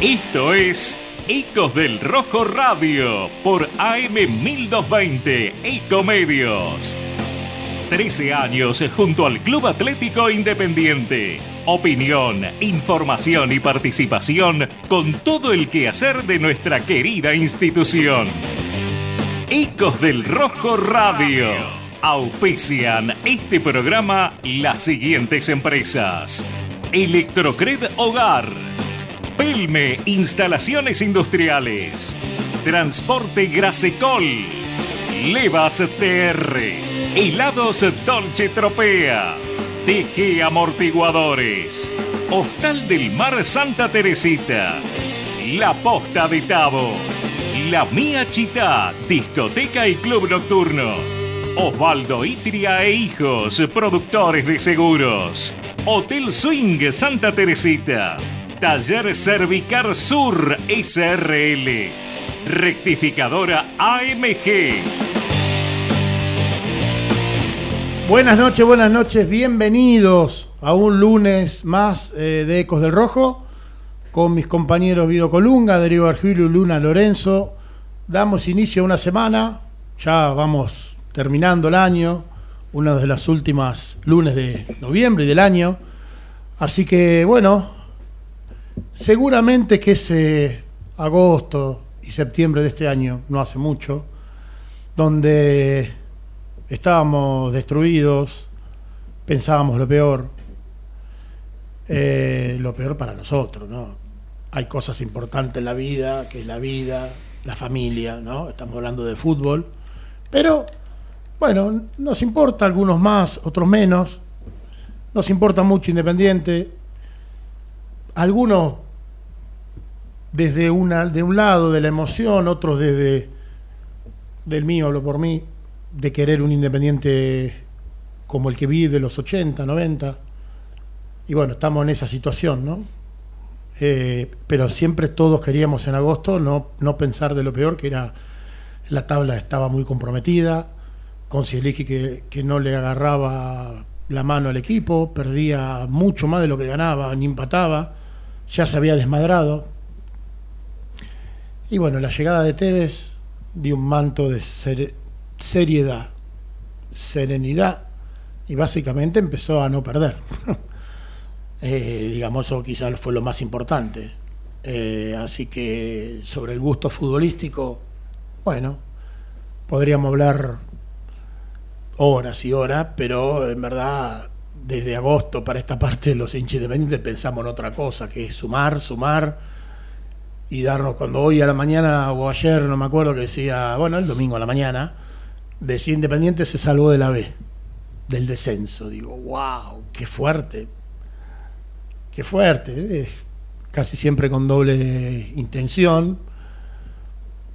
Esto es Ecos del Rojo Radio por AM 1220 Ecomedios. 13 años junto al Club Atlético Independiente. Opinión, información y participación con todo el quehacer de nuestra querida institución. Ecos del Rojo Radio. Auspician este programa las siguientes empresas. Electrocred Hogar. Pelme Instalaciones Industriales. Transporte Grasecol. Levas TR. Helados Dolce Tropea. TG Amortiguadores. Hostal del Mar Santa Teresita. La Posta de Tabo. La Mía Chita, discoteca y club nocturno. Osvaldo Itria e Hijos, productores de seguros. Hotel Swing Santa Teresita. Taller Cervicar Sur SRL. Rectificadora AMG. Buenas noches, buenas noches, bienvenidos a un lunes más eh, de Ecos del Rojo con mis compañeros Guido Colunga, Darío Argilio y Luna Lorenzo. Damos inicio a una semana, ya vamos terminando el año, una de las últimas lunes de noviembre del año. Así que bueno, seguramente que ese agosto y septiembre de este año, no hace mucho, donde estábamos destruidos, pensábamos lo peor, eh, lo peor para nosotros, ¿no? Hay cosas importantes en la vida, que es la vida, la familia, ¿no? Estamos hablando de fútbol, pero bueno, nos importa algunos más, otros menos, nos importa mucho Independiente, algunos desde una, de un lado de la emoción, otros desde del mío, hablo por mí, de querer un Independiente como el que vi de los 80, 90. Y bueno, estamos en esa situación, ¿no? Eh, pero siempre todos queríamos en agosto no, no pensar de lo peor, que era la tabla estaba muy comprometida, con que, que no le agarraba la mano al equipo, perdía mucho más de lo que ganaba, ni empataba, ya se había desmadrado. Y bueno, la llegada de Tevez dio un manto de ser, seriedad, serenidad y básicamente empezó a no perder. eh, digamos, eso quizás fue lo más importante. Eh, así que sobre el gusto futbolístico, bueno, podríamos hablar horas y horas, pero en verdad desde agosto para esta parte los hinchas independientes pensamos en otra cosa, que es sumar, sumar y darnos cuando hoy a la mañana o ayer, no me acuerdo, que decía, bueno, el domingo a la mañana, decía Independiente se salvó de la B, del descenso. Digo, wow, qué fuerte, qué fuerte, casi siempre con doble intención.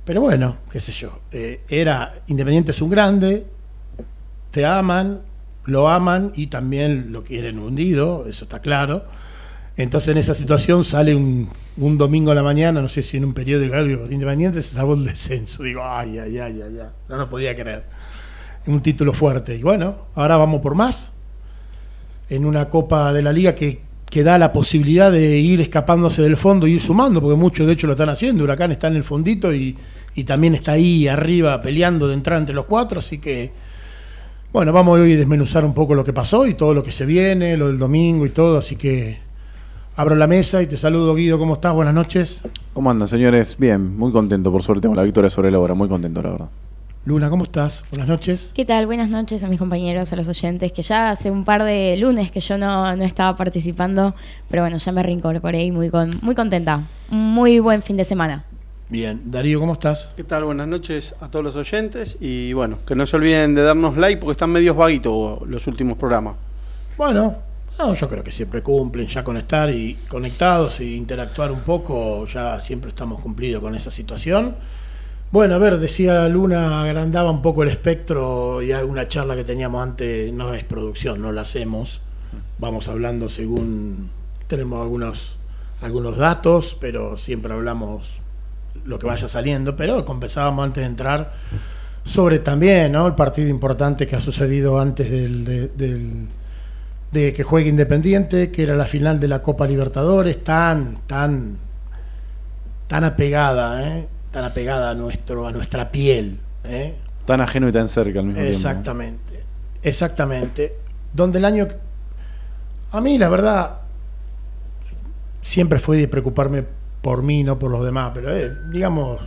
Pero bueno, qué sé yo, eh, era Independiente es un grande, te aman, lo aman y también lo quieren hundido, eso está claro. Entonces en esa situación sale un, un domingo a la mañana, no sé si en un periódico algo, Independiente se salvó el descenso. Digo, ay, ay, ay, ay, ay. no lo podía creer. Un título fuerte. Y bueno, ahora vamos por más. En una Copa de la Liga que, que da la posibilidad de ir escapándose del fondo y ir sumando, porque muchos de hecho lo están haciendo. Huracán está en el fondito y, y también está ahí arriba peleando de entrar entre los cuatro, así que bueno, vamos hoy a desmenuzar un poco lo que pasó y todo lo que se viene, lo del domingo y todo, así que abro la mesa y te saludo Guido, ¿cómo estás? Buenas noches. ¿Cómo andan, señores? Bien, muy contento por suerte con la victoria sobre la hora, muy contento, la verdad. Luna, ¿cómo estás? Buenas noches. ¿Qué tal? Buenas noches a mis compañeros, a los oyentes, que ya hace un par de lunes que yo no, no estaba participando, pero bueno, ya me reincorporé y muy, con, muy contenta. Un muy buen fin de semana. Bien, Darío, ¿cómo estás? ¿Qué tal? Buenas noches a todos los oyentes y bueno, que no se olviden de darnos like porque están medios vaguitos los últimos programas. Bueno, no, yo creo que siempre cumplen, ya con estar y conectados e interactuar un poco, ya siempre estamos cumplidos con esa situación. Bueno, a ver, decía Luna, agrandaba un poco el espectro y alguna charla que teníamos antes, no es producción, no la hacemos. Vamos hablando según tenemos algunos, algunos datos, pero siempre hablamos lo que vaya saliendo, pero conversábamos antes de entrar sobre también ¿no? el partido importante que ha sucedido antes del, de, del, de que juegue Independiente, que era la final de la Copa Libertadores, tan, tan tan apegada, ¿eh? tan apegada a, nuestro, a nuestra piel. ¿eh? Tan ajeno y tan cerca al mismo tiempo. Exactamente, exactamente. Donde el año... A mí, la verdad, siempre fue de preocuparme por mí, no por los demás, pero eh, digamos,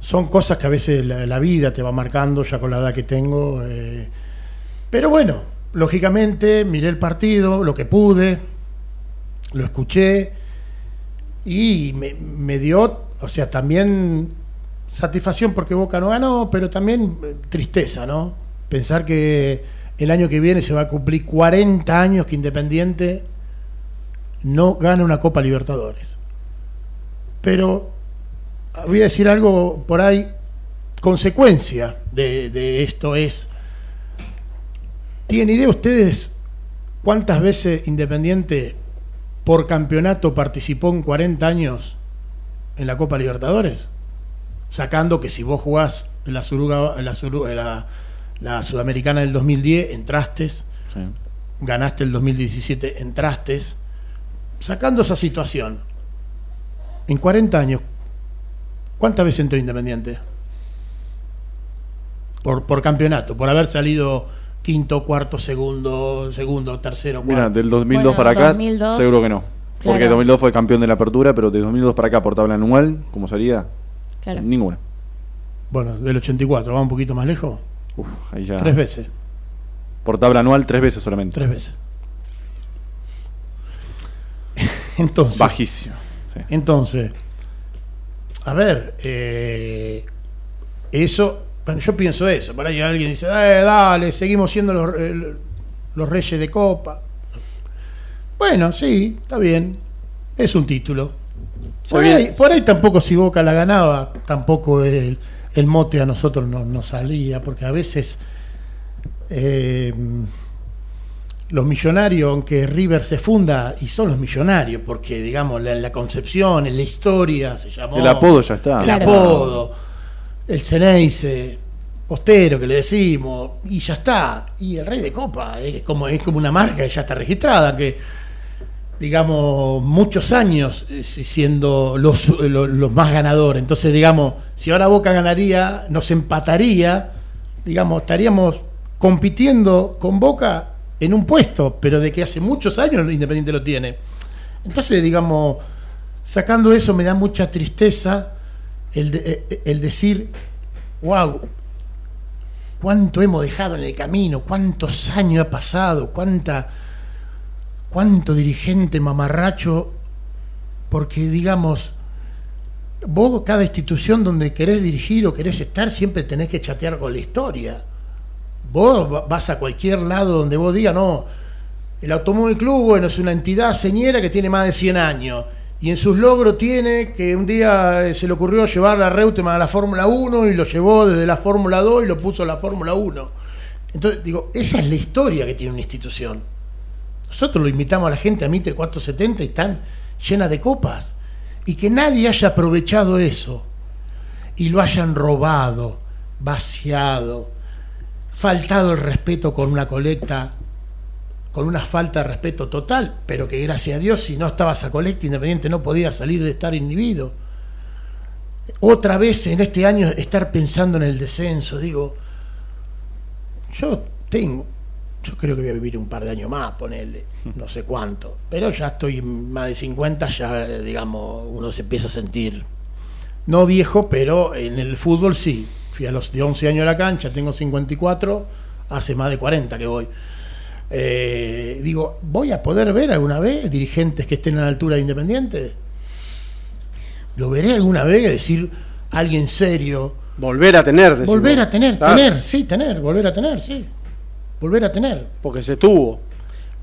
son cosas que a veces la, vida te va marcando ya con la edad que tengo. Eh, pero bueno, lógicamente miré el partido, lo que pude, lo escuché y me, me dio, o sea, también satisfacción porque Boca no ganó, pero también eh, tristeza, ¿no? Pensar que el año que viene se va a cumplir 40 años que Independiente no gana una Copa Libertadores. Pero voy a decir algo por ahí, consecuencia de, de esto es, ¿tienen idea ustedes cuántas veces Independiente por campeonato participó en 40 años en la Copa Libertadores? Sacando que si vos jugás en la, Suruga, en la, Suruga, en la, la, Sudamericana del 2010, entraste, sí. ganaste el 2017, entraste, sacando esa situación, en 40 años, ¿cuántas veces entró Independiente? Por, por campeonato, por haber salido quinto, cuarto, segundo, segundo, tercero, cuarto. Mira, del 2002 bueno, para acá, 2002, seguro que no. Claro. Porque 2002 fue campeón de la apertura, pero de 2002 para acá por tabla anual, ¿cómo sería? Claro. Ninguna. Bueno, del 84, ¿va un poquito más lejos? Uf, ahí ya. Tres veces. Por tabla anual, tres veces solamente. Tres veces. Entonces. Bajísimo. Sí. Entonces, a ver, eh, eso, bueno, yo pienso eso. Por ahí alguien dice, eh, dale, seguimos siendo los, eh, los reyes de copa. Bueno, sí, está bien. Es un título. Por ahí, por ahí, tampoco si Boca la ganaba, tampoco el, el mote a nosotros no, no, salía, porque a veces eh, los millonarios, aunque River se funda, y son los millonarios, porque digamos, la, la concepción, en la historia se llamó. El apodo ya está. El claro. apodo, el Ceneice, postero que le decimos, y ya está. Y el Rey de Copa es como, es como una marca que ya está registrada, que digamos, muchos años siendo los, los, los, más ganadores. Entonces, digamos, si ahora Boca ganaría, nos empataría, digamos, estaríamos compitiendo con Boca en un puesto, pero de que hace muchos años Independiente lo tiene. Entonces, digamos, sacando eso me da mucha tristeza el, de, el decir, wow, cuánto hemos dejado en el camino, cuántos años ha pasado, cuánta cuánto dirigente mamarracho, porque digamos, vos cada institución donde querés dirigir o querés estar, siempre tenés que chatear con la historia. Vos vas a cualquier lado donde vos digas, no, el Automóvil Club, bueno, es una entidad señera que tiene más de 100 años. Y en sus logros tiene que un día se le ocurrió llevar a Reutemann a la Fórmula 1 y lo llevó desde la Fórmula 2 y lo puso a la Fórmula 1. Entonces, digo, esa es la historia que tiene una institución. Nosotros lo invitamos a la gente a Mitre 470 y están llenas de copas. Y que nadie haya aprovechado eso y lo hayan robado, vaciado, faltado el respeto con una colecta, con una falta de respeto total, pero que gracias a Dios si no estaba esa colecta independiente no podía salir de estar inhibido. Otra vez en este año estar pensando en el descenso, digo, yo tengo, yo creo que voy a vivir un par de años más, ponerle, no sé cuánto. Pero ya estoy más de 50, ya digamos, uno se empieza a sentir, no viejo, pero en el fútbol sí. Fui a los de 11 años a la cancha, tengo 54, hace más de 40 que voy. Eh, digo, ¿voy a poder ver alguna vez dirigentes que estén a la altura de Independiente? ¿Lo veré alguna vez? Decir, alguien serio. Volver a tener. Decimos. Volver a tener, claro. tener, sí, tener, volver a tener, sí volver a tener. Porque se tuvo.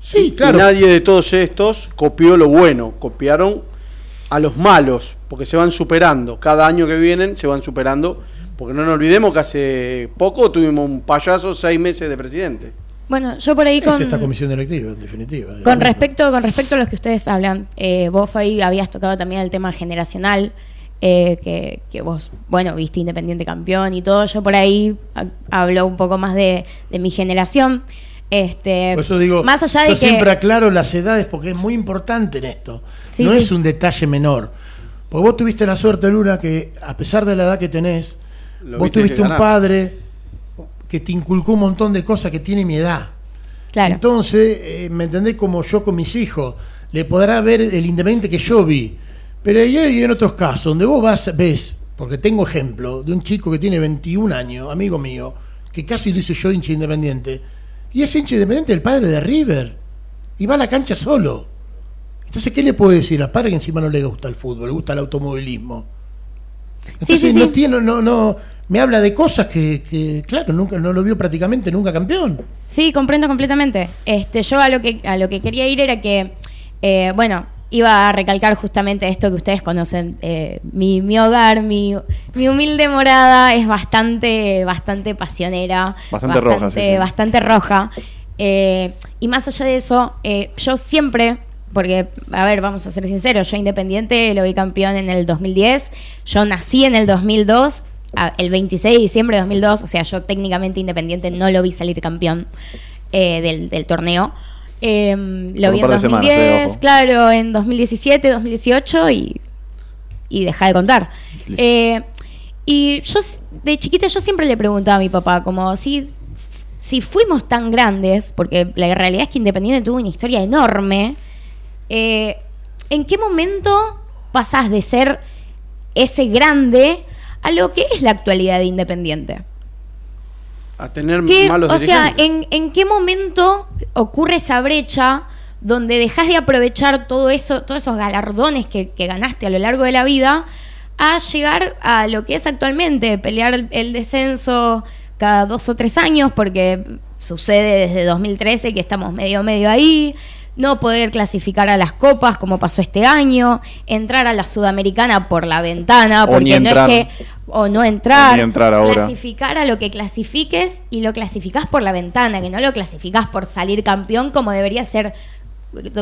Sí, claro. Y nadie de todos estos copió lo bueno, copiaron a los malos, porque se van superando. Cada año que vienen se van superando, porque no nos olvidemos que hace poco tuvimos un payaso seis meses de presidente. Bueno, yo por ahí con... Es esta comisión directiva, en definitiva. Con respecto, con respecto a los que ustedes hablan, eh, vos ahí habías tocado también el tema generacional, eh, que, que, vos, bueno, viste Independiente campeón y todo, yo por ahí hablo un poco más de, de mi generación. Este, por eso digo, más allá de yo que... siempre aclaro las edades porque es muy importante en esto. Sí, no sí. es un detalle menor. Porque vos tuviste la suerte, Luna, que a pesar de la edad que tenés, vos tuviste un padre que te inculcó un montón de cosas que tiene mi edad. Claro. Entonces, eh, ¿me entendés? Como yo con mis hijos, le podrá ver el independiente que yo vi. Pero hay en otros casos, donde vos vas, ves, porque tengo ejemplo de un chico que tiene 21 años, amigo mío, que casi lo hice yo hincha independiente, y es hincha independiente el padre de River, y va a la cancha solo. Entonces, ¿qué le puedo decir al padre que encima no le gusta el fútbol, le gusta el automovilismo? Entonces, no tiene, no, no, me habla de cosas que, claro, nunca no lo vio prácticamente nunca campeón. Sí, comprendo completamente. Este, yo a lo que a lo que quería ir era que, eh, bueno, iba a recalcar justamente esto que ustedes conocen. Eh, mi, mi, hogar, mi, mi, humilde morada es bastante, bastante pasionera. Bastante, roja, sí, Bastante roja. Eh, y más allá de eso, yo siempre porque, a ver, vamos a ser sinceros, yo Independiente lo vi campeón en el 2010, yo nací en el 2002 el 26 de diciembre de 2002, o sea, yo técnicamente independiente no lo vi salir campeón eh, del, torneo. Em, lo vi en 2010, claro, en 2017, 2018 y, y deja de contar. Eh, y yo, de chiquita, yo siempre le preguntaba a mi papá, como si, si fuimos tan grandes, porque la realidad es que Independiente tuvo una historia enorme, eh, ¿en qué momento pasás de ser ese grande a lo que es la actualidad de Independiente. A tener malos O sea, ¿en, qué momento ocurre esa brecha donde dejas de aprovechar todo eso, todos esos galardones que, ganaste a lo largo de la vida a llegar a lo que es actualmente, pelear el, el descenso cada dos o tres años, porque sucede desde 2013 que estamos medio medio ahí, no poder clasificar a las copas como pasó este año, entrar a la sudamericana por la ventana, porque no es que o no entrar, clasificar a lo que clasifiques y lo clasificás por la ventana, que no lo clasificás por salir campeón como debería ser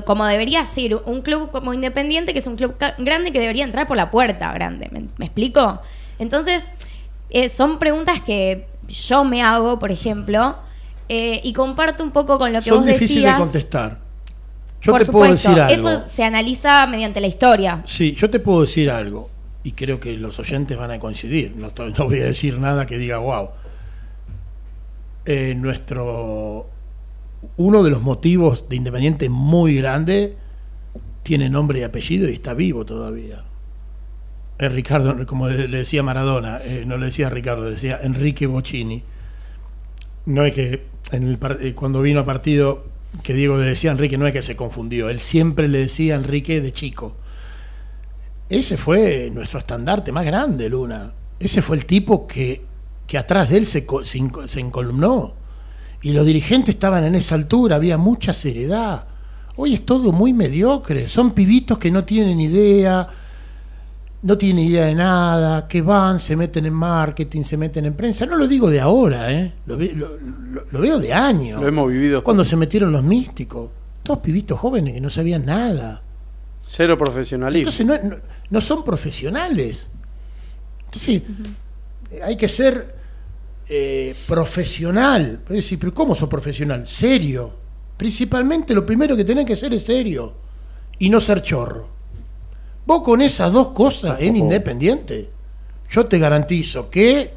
como debería ser un club como Independiente, que es un club grande que debería entrar por la puerta grande, ¿me, explico? Entonces, eh, son preguntas que yo me hago, por ejemplo, eh, y comparto un poco con lo que son vos decías. Son difíciles de contestar yo te puedo decir algo. Eso se analiza mediante la historia. Sí, yo te puedo decir algo. Y creo que los oyentes van a coincidir. No, voy a decir nada que diga, wow. Eh, nuestro. Uno de los motivos de Independiente muy grande tiene nombre y apellido y está vivo todavía. Es Ricardo, como le decía Maradona, eh, no le decía Ricardo, decía Enrique Bocini. No es que en el, eh, cuando vino a partido que Diego le decía a Enrique no es que se confundió, él siempre le decía a Enrique de chico. Ese fue nuestro estandarte más grande, Luna. Ese fue el tipo que, que atrás de él se, se, encolumnó. Y los dirigentes estaban en esa altura, había mucha seriedad. Hoy es todo muy mediocre, son pibitos que no tienen idea, no tienen idea de nada, que van, se meten en marketing, se meten en prensa. No lo digo de ahora, ¿eh? lo, veo de años. Lo hemos vivido. Cuando se metieron los místicos. Todos pibitos jóvenes que no sabían nada. Cero profesionalismo. Entonces no, son profesionales. Entonces hay que ser eh, profesional. decir, pero ¿cómo sos profesional? Serio. Principalmente lo primero que tenés que ser es serio. Y no ser chorro. Vos con esas dos cosas en Independiente, yo te garantizo que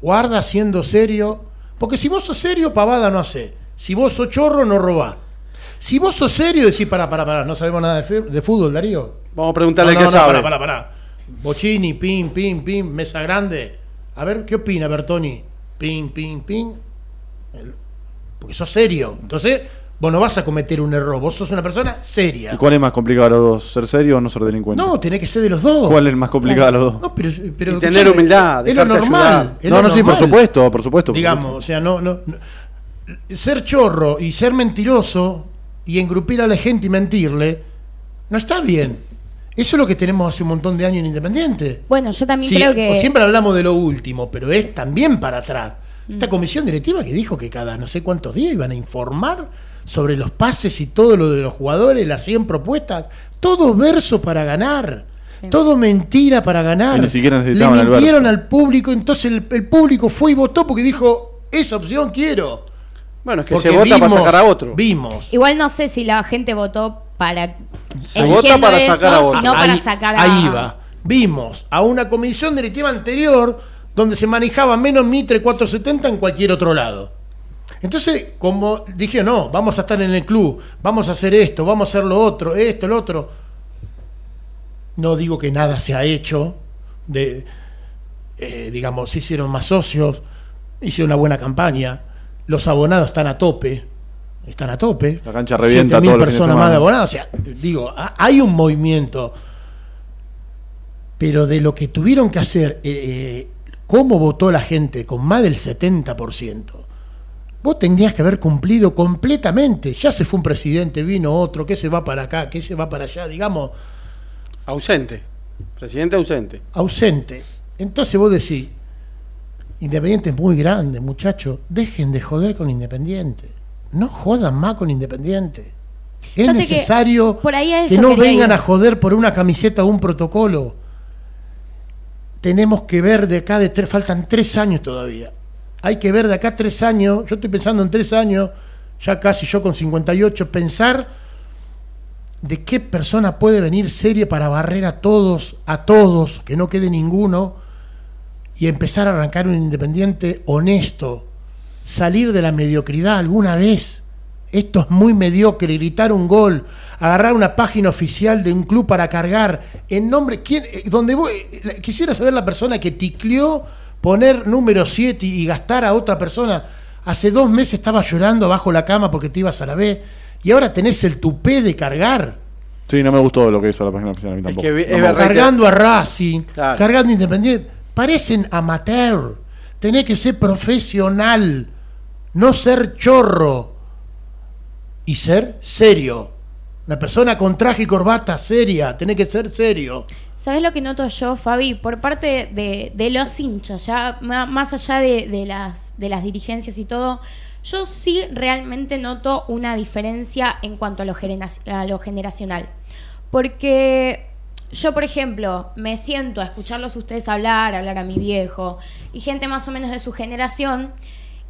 guarda siendo serio, porque si vos sos serio, pavada no hace. Si vos sos chorro, no robás. Si vos sos serio, decís, para, para, para, no sabemos nada de, fútbol, Darío. Vamos a preguntarle qué sabe. Para, para, para. Bochini, pim, pim, pim, mesa grande. A ver, ¿qué opina Bertoni? Pim, pim, pim. Porque sos serio. Entonces, vos no vas a cometer un error, vos sos una persona seria. ¿Y cuál es más complicado de los dos? ¿Ser serio o no ser delincuente? No, tiene que ser de los dos. ¿Cuál es más complicado de los dos? No, pero, pero y tener humildad, es lo normal. no, no, sí, por supuesto, por supuesto. Digamos, o sea, no, no, ser chorro y ser mentiroso y engrupir a la gente y mentirle, no está bien. Eso es lo que tenemos hace un montón de años en Independiente. Bueno, yo también creo que. Siempre hablamos de lo último, pero es también para atrás. Esta mm. comisión directiva que dijo que cada no sé cuántos días iban a informar sobre los pases y todo lo de los jugadores, las 100 propuestas, todo verso para ganar. Todo mentira para ganar. ni siquiera Le mintieron al público, entonces el, público fue y votó porque dijo, esa opción quiero. Bueno, es que se vota para sacar a otro. Vimos. Igual no sé si la gente votó para. Se vota para sacar a otro. Sino para sacar a, ahí va. vimos a una comisión directiva anterior donde se manejaba menos Mitre 470 en cualquier otro lado. Entonces, como dije, no, vamos a estar en el club, vamos a hacer esto, vamos a hacer lo otro, esto, lo otro. No digo que nada se ha hecho, de, eh, digamos, se hicieron más socios, hicieron una buena campaña, los abonados están a tope, están a tope. La cancha revienta mil personas más de abonados. O sea, digo, hay un movimiento, pero de lo que tuvieron que hacer, eh, eh, cómo votó la gente con más del 70%, vos tendrías que haber cumplido completamente. Ya se fue un presidente, vino otro, que se va para acá, que se va para allá, digamos. Ausente. Presidente ausente. Ausente. Entonces vos decís, Independiente es muy grande, muchachos, dejen de joder con Independiente no jodan más con Independiente. Es necesario que, no vengan a joder por una camiseta o un protocolo. Tenemos que ver de acá, de tres, faltan tres años todavía. Hay que ver de acá tres años, yo estoy pensando en tres años, ya casi yo con 58, pensar de qué persona puede venir serie para barrer a todos, a todos, que no quede ninguno, y empezar a arrancar un independiente honesto, salir de la mediocridad alguna vez. Esto es muy mediocre, gritar un gol, agarrar una página oficial de un club para cargar en nombre. ¿quién, eh, donde voy, eh, quisiera saber la persona que ticleó poner número 7 y gastar a otra persona. Hace dos meses estaba llorando bajo la cama porque te ibas a la B y ahora tenés el tupé de cargar. Sí, no me gustó lo que hizo la página oficial a mí tampoco. cargando a Racing, cargando Independiente. Parecen amateur. Tenés que ser profesional, no ser chorro y ser serio. Una persona con traje y corbata seria, tenés que ser serio. ¿Sabes lo que noto yo, Fabi? Por parte de, los hinchas, ya más allá de, las, de las dirigencias y todo, yo sí realmente noto una diferencia en cuanto a lo, a lo generacional. Porque yo, por ejemplo, me siento a escucharlos ustedes hablar, hablar a mi viejo y gente más o menos de su generación.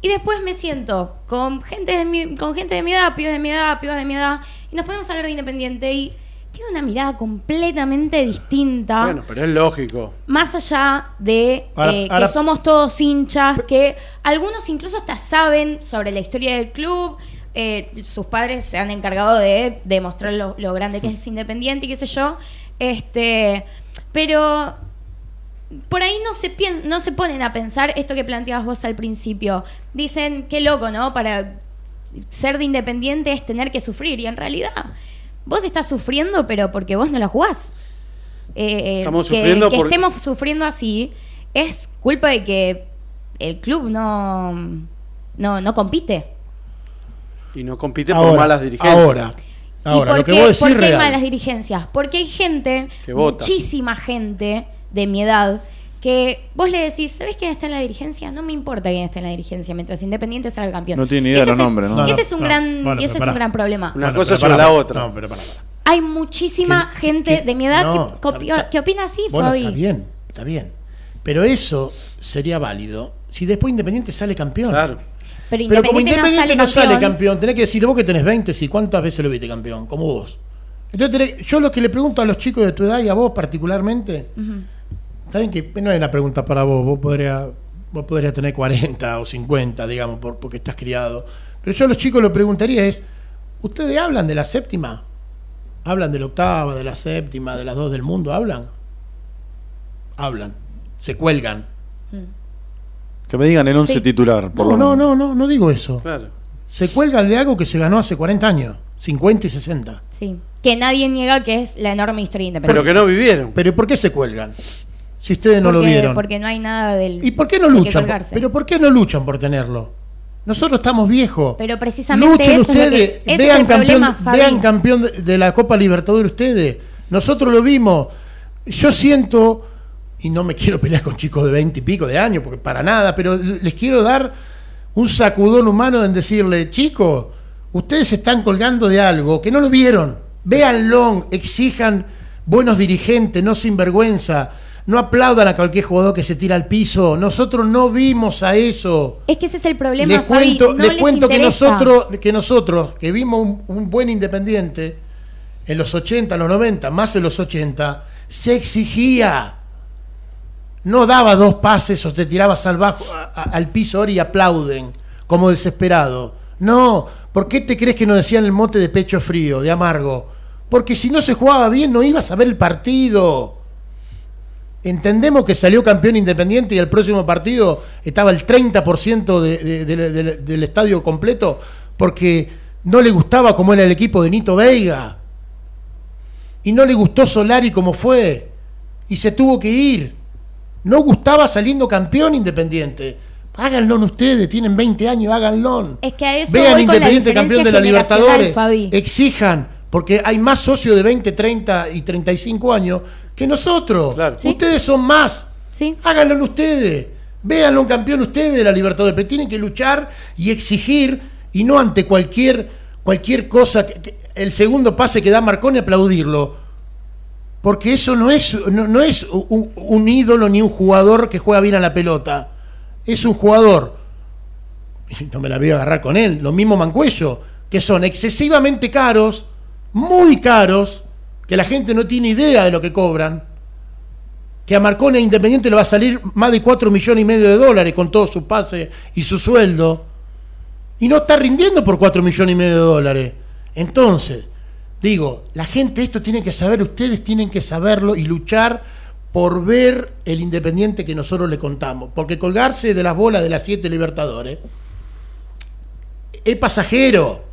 Y después me siento con gente de mi, con gente de mi edad, pibes de mi edad, pibas de mi edad, y nos podemos hablar de Independiente y tiene una mirada completamente distinta. Bueno, pero es lógico. Más allá de eh, que somos todos hinchas, que algunos incluso hasta saben sobre la historia del club, eh, sus padres se han encargado de demostrar lo, lo grande que es Independiente y qué sé yo. Este, pero por ahí no se, no se ponen a pensar esto que planteabas vos al principio. Dicen, qué loco, ¿no? Para ser de independiente es tener que sufrir. Y en realidad, vos estás sufriendo, pero porque vos no la jugás. Eh, Estamos que, sufriendo que estemos sufriendo así es culpa de que el club no, no, no compite. Y no compite por malas dirigencias. Ahora, Ahora, lo que qué, ¿por qué hay malas dirigencias? Porque hay gente, muchísima gente de mi edad, que vos le decís, ¿sabés quién está en la dirigencia? No me importa quién está en la dirigencia, mientras Independiente sea el campeón. No tiene ni idea de los nombres, ¿no? ese es un, gran, ese es un gran problema. Una cosa sobre la otra. No, pero para, Hay muchísima gente de mi edad que, opina así, bueno, Está bien, está bien. Pero eso sería válido si después Independiente sale campeón. Claro. Pero, como Independiente no sale, campeón, tenés que decir, vos que tenés 20, si cuántas veces lo viste campeón, como vos. Entonces, yo lo que le pregunto a los chicos de tu edad y a vos particularmente, bien que no hay una pregunta para vos, vos podrías, vos podrías tener 40 o 50, digamos, porque estás criado. Pero yo a los chicos lo preguntaría es, ¿ustedes hablan de la séptima? ¿Hablan de la octava, de la séptima, de las dos del mundo? ¿Hablan? Hablan. Se cuelgan. Mm. Que me digan el 11 titular. no, no, no, no, no digo eso. Claro. Se cuelga de algo que se ganó hace 40 años, 50 y 60. Sí. Que nadie niega que es la enorme historia independiente. Pero que no vivieron. Pero ¿por qué se cuelgan? Si ustedes no lo vieron. Porque no hay nada del. ¿Y por qué no luchan? Pero ¿por qué no luchan por tenerlo? Nosotros estamos viejos. Pero precisamente Luchen ustedes, vean, campeón, vean campeón de la Copa Libertadores ustedes. Nosotros lo vimos. Yo siento y no me quiero pelear con chicos de 20 y pico de años, porque para nada, pero les quiero dar un sacudón humano en decirle, chicos, ustedes se están colgando de algo que no lo vieron, véanlo, exijan buenos dirigentes, no sinvergüenza. No aplaudan a cualquier jugador que se tira al piso. Nosotros no vimos a eso. Es que ese es el problema. Les cuento, les cuento que nosotros, que nosotros, que vimos un, un, buen independiente en los 80, los 90, más en los 80, se exigía. No daba dos pases o te tirabas al, bajo, al piso ahora y aplauden como desesperado. No, ¿por qué te crees que nos decían el mote de pecho frío, de amargo? Porque si no se jugaba bien no ibas a ver el partido. Entendemos que salió campeón independiente y el próximo partido estaba el 30% del estadio completo porque no le gustaba cómo era el equipo de Nito Veiga. Y no le gustó Solari como fue. Y se tuvo que ir. No gustaba saliendo campeón independiente. Háganlo ustedes, tienen 20 años, háganlo. Es que a eso Vean Independiente campeón de la Libertadores. Exijan, porque hay más socios de 20, 30 y 35 años que nosotros. Ustedes son más. ¿Sí? Háganlo ustedes. Véanlo un campeón ustedes de la Libertadores. Pero tienen que luchar y exigir y no ante cualquier, cualquier cosa. Que, el segundo pase que da Marconi aplaudirlo. Porque eso no es, no, es un, un, ídolo ni un jugador que juega bien a la pelota. Es un jugador. No me la voy a agarrar con él. Lo mismo Mancuello. Que son excesivamente caros. Muy caros que la gente no tiene idea de lo que cobran, que a Marcone Independiente le va a salir más de 4 millones y medio de dólares con todo su pase y su sueldo, y no está rindiendo por 4 millones y medio de dólares. Entonces, digo, la gente esto tiene que saber, ustedes tienen que saberlo y luchar por ver el Independiente que nosotros le contamos, porque colgarse de las bolas de las siete Libertadores es pasajero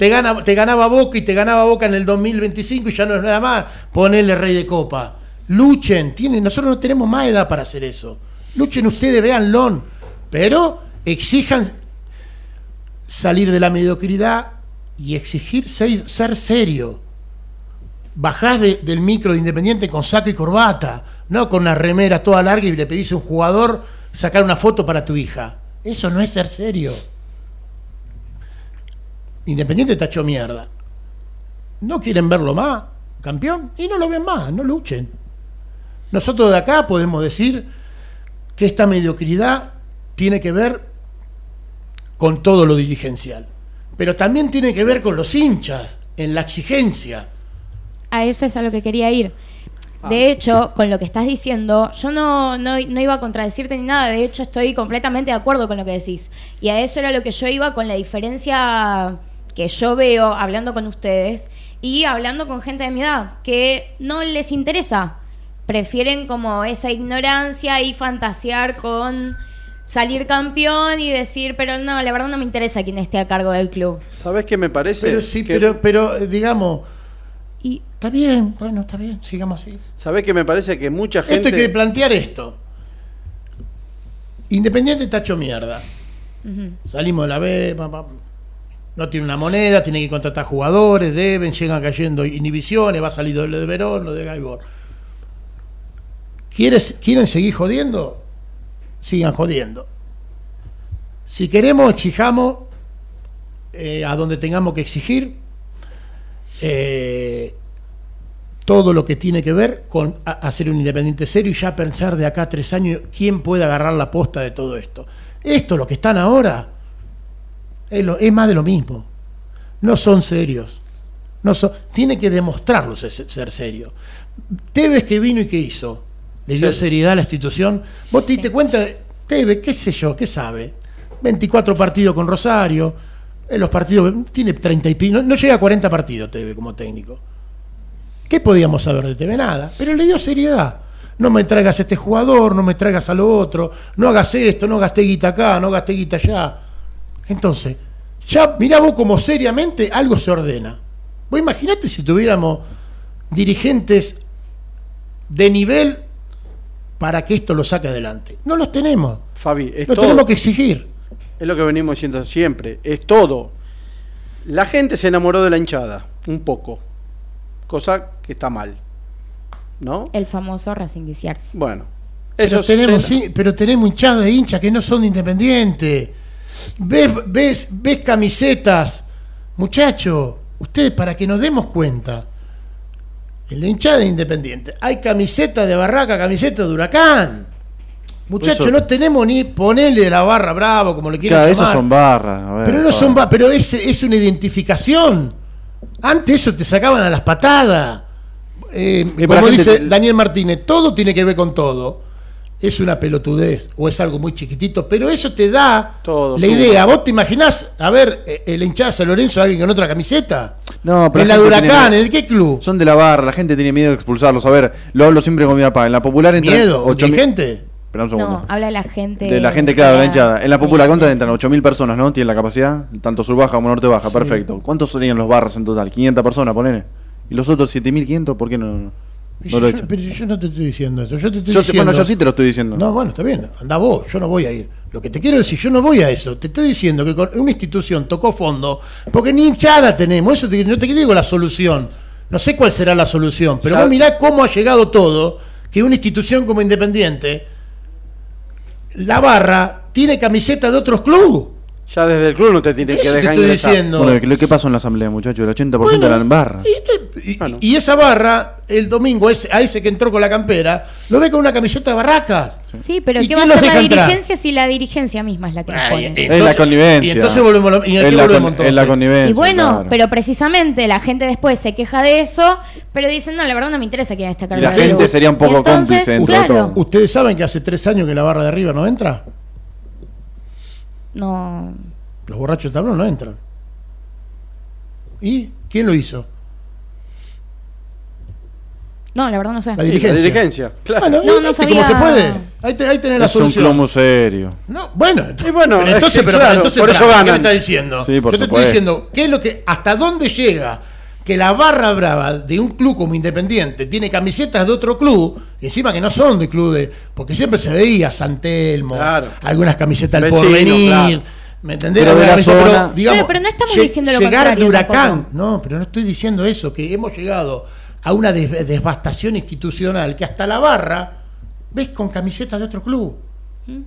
te, gana, te ganaba Boca y te ganaba Boca en el 2025 y ya no es nada más ponerle rey de copa. Luchen, tienen, nosotros no tenemos más edad para hacer eso. Luchen ustedes, véanlo, pero exijan salir de la mediocridad y exigir ser, serio. Bajás del micro de Independiente con saco y corbata, no con una remera toda larga y le pedís a un jugador sacar una foto para tu hija. Eso no es ser serio. Independiente está hecho mierda. No quieren verlo más, campeón, y no lo ven más, no luchen. Nosotros de acá podemos decir que esta mediocridad tiene que ver con todo lo dirigencial, pero también tiene que ver con los hinchas, en la exigencia. A eso es a lo que quería ir. De ah. hecho, con lo que estás diciendo, yo no, no, no, iba a contradecirte ni nada, de hecho estoy completamente de acuerdo con lo que decís. Y a eso era lo que yo iba con la diferencia que yo veo hablando con ustedes y hablando con gente de mi edad, que no les interesa. Prefieren como esa ignorancia y fantasear con salir campeón y decir, pero no, la verdad no me interesa quién esté a cargo del club. ¿Sabes qué me parece? Pero sí, pero, pero digamos, y... está bien, bueno, está bien, sigamos así. ¿Sabes qué me parece que mucha gente... Esto hay que plantear esto. Independiente tacho mierda. Salimos de la B, no tiene una moneda, tiene que contratar jugadores, deben, llegan cayendo inhibiciones, va a salir lo de Verón, lo de Gaibor. ¿Quieren seguir jodiendo? Sigan jodiendo. Si queremos, exijamos eh, a donde tengamos que exigir eh, todo lo que tiene que ver con hacer un independiente serio y ya pensar de acá a tres años quién puede agarrar la posta de todo esto. Esto, lo que están ahora, es, más de lo mismo. No son serios. No son, tiene que demostrarlo ser, serio. Tevez que vino y que hizo, le dio seriedad a la institución. Vos te diste cuenta, Tevez, qué sé yo, qué sabe. 24 partidos con Rosario, en los partidos, tiene 30 y pico, no, llega a 40 partidos Tevez como técnico. ¿Qué podíamos saber de Tevez? Nada, pero le dio seriedad. No me traigas a este jugador, no me traigas a lo otro, no hagas esto, no gasté guita acá, no gasté guita allá. Entonces, ya mirá vos como seriamente algo se ordena. Vos imaginate si tuviéramos dirigentes de nivel para que esto lo saque adelante. No los tenemos. Fabi, es lo tenemos que exigir. Es lo que venimos diciendo siempre, es todo. La gente se enamoró de la hinchada, un poco, cosa que está mal. ¿No? El famoso Racing Bueno, eso pero tenemos, sí, pero tenemos hinchadas de hinchas que no son independientes ves, ves, ves camisetas, muchachos, ustedes para que nos demos cuenta, en la hinchada Independiente hay camiseta de barraca, camiseta de huracán. Muchachos, no tenemos ni ponerle la barra bravo, como le quieran claro, llamar. son barras. pero no son barras, pero es, es una identificación. Antes eso te sacaban a las patadas. eh, como dice Daniel Martínez, todo tiene que ver con todo. Es una pelotudez o es algo muy chiquitito, pero eso te da la idea. ¿Vos te imaginás a ver eh, el hinchada San Lorenzo alguien con otra camiseta? No, pero. En la de Huracán, ¿en qué club? Son de la barra, la gente tiene miedo de expulsarlos. A ver, lo hablo siempre con mi papá. En la popular entra. ¿Miedo? ¿Ocho gente? Espera un segundo. No, habla de la gente. De la gente, claro, de la hinchada. En la popular, ¿cuántas entran? 8.000 personas, ¿no? Tienen la capacidad, tanto sur baja como norte baja, perfecto. ¿Cuántos serían los barras en total? 500 personas, ponele. ¿Y los otros 7.500? ¿Por qué no? No lo he hecho. Pero yo no te estoy diciendo eso. Yo te estoy diciendo. Bueno, yo sí te lo estoy diciendo. No, bueno, está bien. Anda vos, yo no voy a ir. Lo que te quiero decir, yo no voy a eso. Te estoy diciendo que con una institución tocó fondo, porque ni hinchada tenemos. Eso no te digo la solución. No sé cuál será la solución, pero vos mirá cómo ha llegado todo, que una institución como Independiente, la barra, tiene camiseta de otros clubes. Ya desde el club no te tiene que dejar te estoy diciendo. Bueno, ¿qué pasó en la asamblea, muchachos? El 80% de la barra. Y, esa barra, el domingo, ese, a ese que entró con la campera, lo ve con una camiseta de barracas. Sí, pero ¿qué va a hacer la dirigencia si la dirigencia misma es la que pone? es la connivencia. Y entonces volvemos, y es, la, la connivencia. Y bueno, pero precisamente la gente después se queja de eso, pero dicen, no, la verdad no me interesa quién está cargando. Y la gente sería un poco cómplice dentro de todo. ¿Ustedes saben que hace tres años que la barra de arriba no entra? No. Los borrachos de tablón no entran. ¿Y quién lo hizo? No, la verdad no sé. La dirigencia. La dirigencia, claro. no, no sabía. ¿Cómo se puede? Ahí, te, ahí tenés la solución. Es un club serio. No, bueno, y bueno entonces, pero, entonces, por eso ganan. ¿qué me estás diciendo? Sí, por Yo te estoy diciendo, ¿qué es lo que, hasta dónde llega que la barra brava de un club como Independiente tiene camisetas de otro club, y encima que no son de club de. Porque siempre se veía San Telmo, algunas camisetas del porvenir. ¿Me entendés? Pero, digamos, pero, no estamos diciendo lo llegar de huracán. No, pero no estoy diciendo eso, que hemos llegado a una devastación institucional que hasta la barra ves con camisetas de otro club. ¿Mm?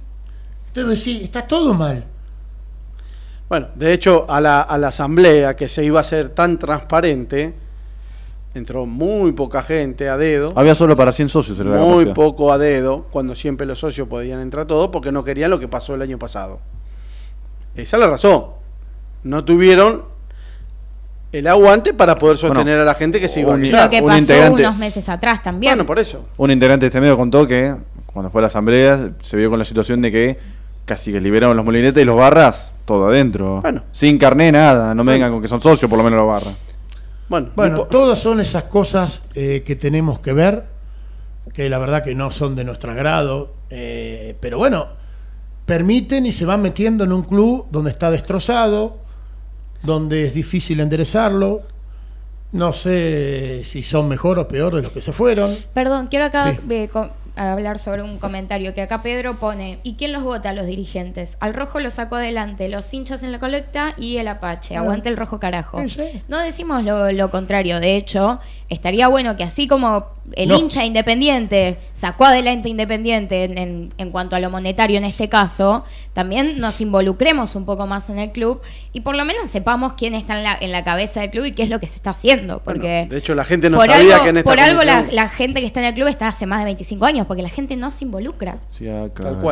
Entonces sí, está todo mal. Bueno, de hecho, a la, a la asamblea que se iba a hacer tan transparente, entró muy poca gente a dedo. Había solo para 100 socios. muy poco a dedo, cuando siempre los socios podían entrar todos, porque no querían lo que pasó el año pasado. Esa es la razón. No tuvieron el aguante para poder sostener a la gente que se iba a Lo que pasó unos meses atrás también. Bueno, por eso. Un integrante de este medio contó que cuando fue a la asamblea se vio con la situación de que casi que liberaron los molinetes y los barras todo adentro. Bueno. Sin carné, nada. No me vengan con que son socios, por lo menos los barras. Bueno, bueno todas son esas cosas eh, que tenemos que ver, que la verdad que no son de nuestro agrado. Eh, pero bueno, permiten y se van metiendo en un club donde está destrozado, donde es difícil enderezarlo. No sé si son mejor o peor de los que se fueron. Perdón, quiero acá hablar sobre un comentario que acá Pedro pone. ¿Y quién los vota? Los dirigentes. Al rojo lo sacó adelante, los hinchas en la colecta y el Apache. Ah. Aguante el rojo carajo. No decimos lo, contrario. De hecho, estaría bueno que así como el hincha independiente sacó adelante Independiente en, en, cuanto a lo monetario en este caso, también nos involucremos un poco más en el club y por lo menos sepamos quién está en la, en la cabeza del club y qué es lo que se está haciendo. Porque de hecho, la gente no sabía que en esta Por algo la, la, gente que está en el club está hace más de 25 años porque la gente no se involucra.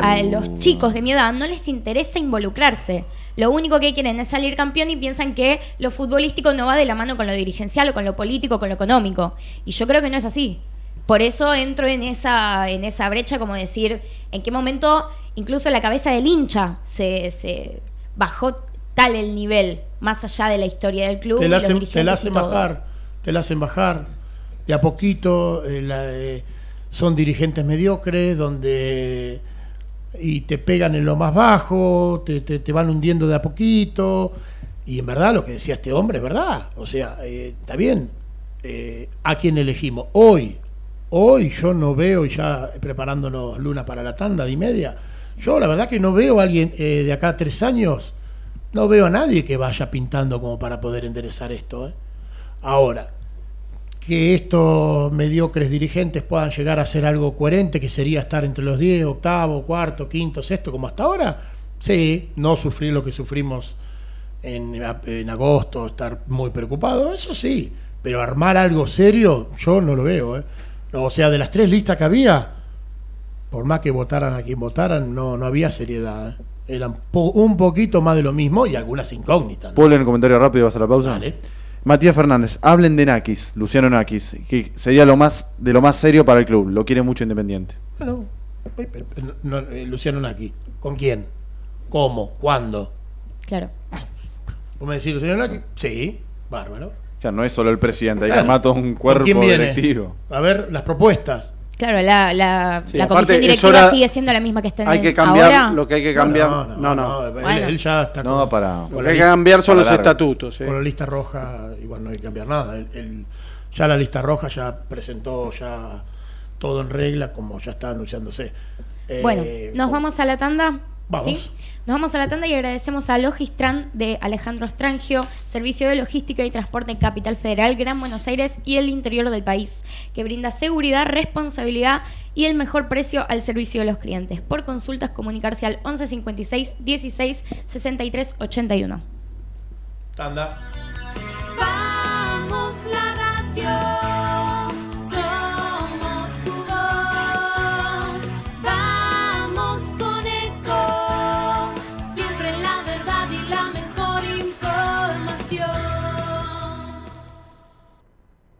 A los chicos de mi edad no les interesa involucrarse. Lo único que quieren es salir campeón y piensan que lo futbolístico no va de la mano con lo dirigencial o con lo político, con lo económico. Y yo creo que no es así. Por eso entro en esa, en esa brecha, como decir, en qué momento incluso la cabeza del hincha se, se bajó tal el nivel, más allá de la historia del club. Te la hacen, te la hacen bajar, te la hacen bajar. De a poquito, eh, la, eh, son dirigentes mediocres donde y te pegan en lo más bajo, te, te, van hundiendo de a poquito. Y en verdad lo que decía este hombre es verdad. O sea, eh, está bien. Eh, ¿A quién elegimos? Hoy, hoy yo no veo, ya preparándonos Luna para la tanda de y media, yo la verdad que no veo a alguien eh, de acá a tres años, no veo a nadie que vaya pintando como para poder enderezar esto. Ahora, que estos mediocres dirigentes puedan llegar a hacer algo coherente, que sería estar entre los 10, octavo, cuarto, quinto, sexto, como hasta ahora, sí, no sufrir lo que sufrimos en, en agosto, estar muy preocupado, eso sí, pero armar algo serio, yo no lo veo. ¿eh? O sea, de las tres listas que había, por más que votaran a quien votaran, no, no había seriedad. ¿eh? Eran un poquito más de lo mismo y algunas incógnitas. ¿Puedo leer un comentario rápido y vas a la pausa? Matías Fernández, hablen de Nakis, Luciano Nakis, que sería lo más de lo más serio para el club. Lo quiere mucho Independiente. Bueno, eh, eh, no, eh, Luciano Naki. ¿Con quién? ¿Cómo? ¿Cuándo? Claro. ¿Vos me decís Luciano Naki? Sí, bárbaro. Ya no es solo el presidente, hay que Claro. armar todo un ¿Con cuerpo quién viene? directivo. A ver, las propuestas. Claro, la, la, Sí, la comisión directiva hora- sigue siendo la misma que está en Hay el- que cambiar ahora. lo que hay que cambiar. No, No, no. él- Bueno. Él, ya está No, con, para- Lo que hay que cambiar son los estatutos. eh. con la lista roja, igual no hay que cambiar nada. Él- él- ya la lista roja ya presentó ya todo en regla, como ya está anunciándose. Eh, Bueno, nos con- vamos a la tanda. Vamos. ¿sí? Nos vamos a la tanda y agradecemos a Logistran de Alejandro Strangio, Servicio de Logística y Transporte en Capital Federal, Gran Buenos Aires y el interior del país, que brinda seguridad, responsabilidad y el mejor precio al servicio de los clientes. Por consultas, comunicarse al 11 56 16 63 81. Tanda.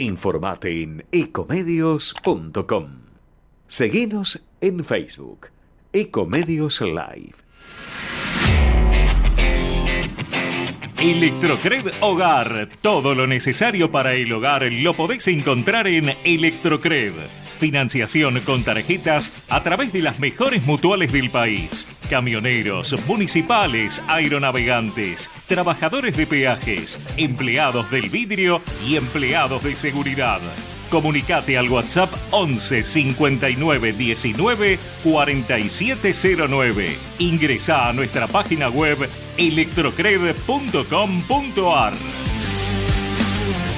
Informate en ecomedios.com. Seguinos en Facebook, Ecomedios Live. Electrocred Hogar. Todo lo necesario para el hogar lo podéis encontrar en Electrocred. Financiación con tarjetas a través de las mejores mutuales del país. Camioneros, municipales, aeronavegantes, trabajadores de peajes, empleados del vidrio y empleados de seguridad. Comunicate al WhatsApp 11 59 19 4709. Ingresa a nuestra página web electrocred.com.ar.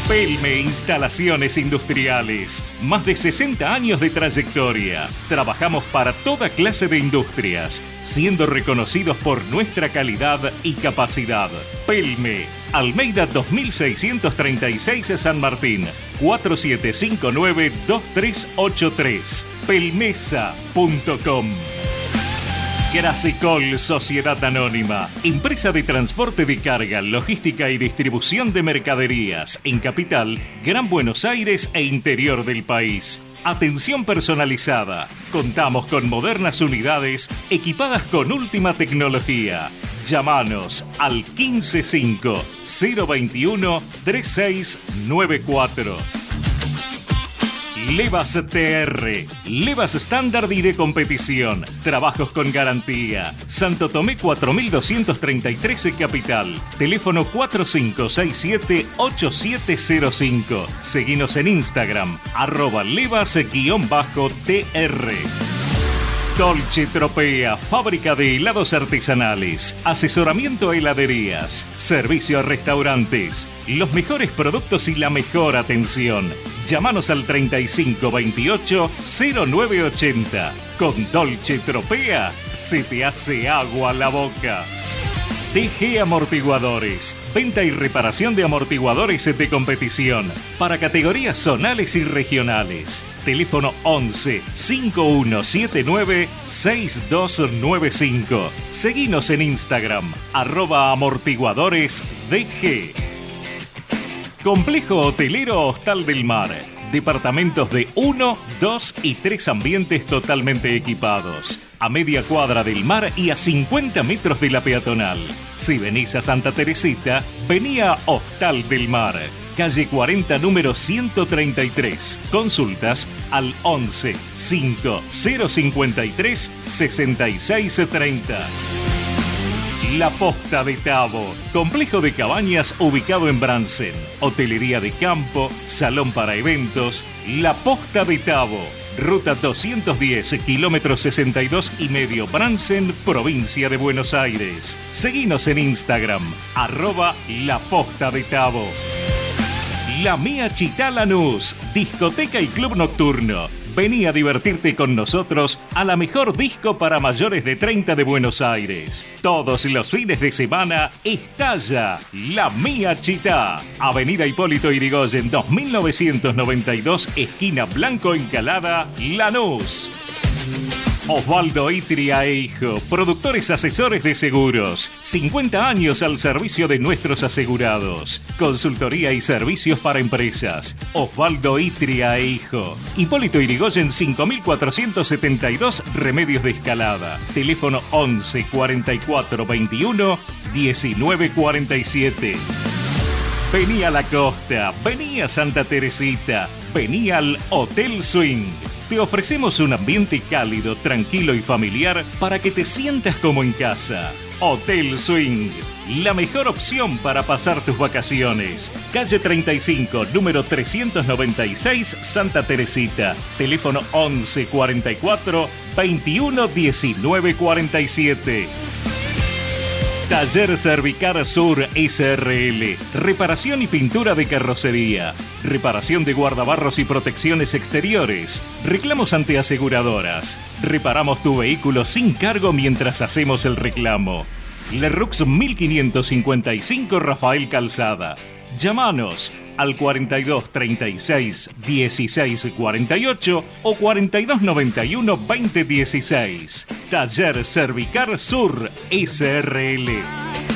Pelme Instalaciones Industriales. Más de 60 años de trayectoria. Trabajamos para toda clase de industrias, siendo reconocidos por nuestra calidad y capacidad. Pelme, Almeida 2636 San Martín, 4759-2383. Pelmesa.com. Grasicol Sociedad Anónima, empresa de transporte de carga, logística y distribución de mercaderías en Capital, Gran Buenos Aires e interior del país. Atención personalizada. Contamos con modernas unidades equipadas con última tecnología. Llámanos al 155 021 3694. Levas TR, Levas estándar y de competición, trabajos con garantía. Santo Tomé 4233 en Capital, teléfono 4567-8705. Seguinos en Instagram, arroba levas-tr. Dolce Tropea, fábrica de helados artesanales, asesoramiento a heladerías, servicio a restaurantes, los mejores productos y la mejor atención. Llámanos al 3528 0980. Con Dolce Tropea se te hace agua la boca. TG Amortiguadores. Venta y reparación de amortiguadores de competición para categorías zonales y regionales. Teléfono 11 5179 6295. Seguinos en Instagram, arroba amortiguadores DG. Complejo Hotelero Hostal del Mar. Departamentos de 1, 2 y 3 ambientes totalmente equipados. A media cuadra del mar y a 50 metros de la peatonal. Si venís a Santa Teresita, vení a Hostal del Mar. Calle 40, número 133. Consultas al 11 5 053 6630. La Posta de Tabo, complejo de cabañas ubicado en Bransen, hotelería de campo, salón para eventos, La Posta de Tabo, ruta 210, kilómetro 62 y medio Bransen, provincia de Buenos Aires. Seguinos en Instagram, arroba La Posta de Tabo. La Mía Chitá Lanús, discoteca y club nocturno. Vení a divertirte con nosotros a la mejor disco para mayores de 30 de Buenos Aires. Todos los fines de semana estalla La Mía Chitá. Avenida Hipólito Irigoyen 2992, esquina Blanco Encalada, Lanús. Osvaldo Itria e Hijo, productores asesores de seguros. 50 años al servicio de nuestros asegurados. Consultoría y servicios para empresas. Osvaldo Itria e Hijo. Hipólito Irigoyen 5472 Remedios de Escalada. Teléfono 11 44 21 19 47. Vení a la costa, vení a Santa Teresita, vení al Hotel Swing. Te ofrecemos un ambiente cálido, tranquilo y familiar para que te sientas como en casa. Hotel Swing, la mejor opción para pasar tus vacaciones. Calle 35, número 396, Santa Teresita. Teléfono 11 44 21 19 47. Taller Cervicar Sur SRL. Reparación y pintura de carrocería. Reparación de guardabarros y protecciones exteriores. Reclamos ante aseguradoras. Reparamos tu vehículo sin cargo mientras hacemos el reclamo. Lerux 1555 Rafael Calzada. Llámanos al 42 36 16 48 o 42 91 20 16. Taller Cervicar Sur SRL.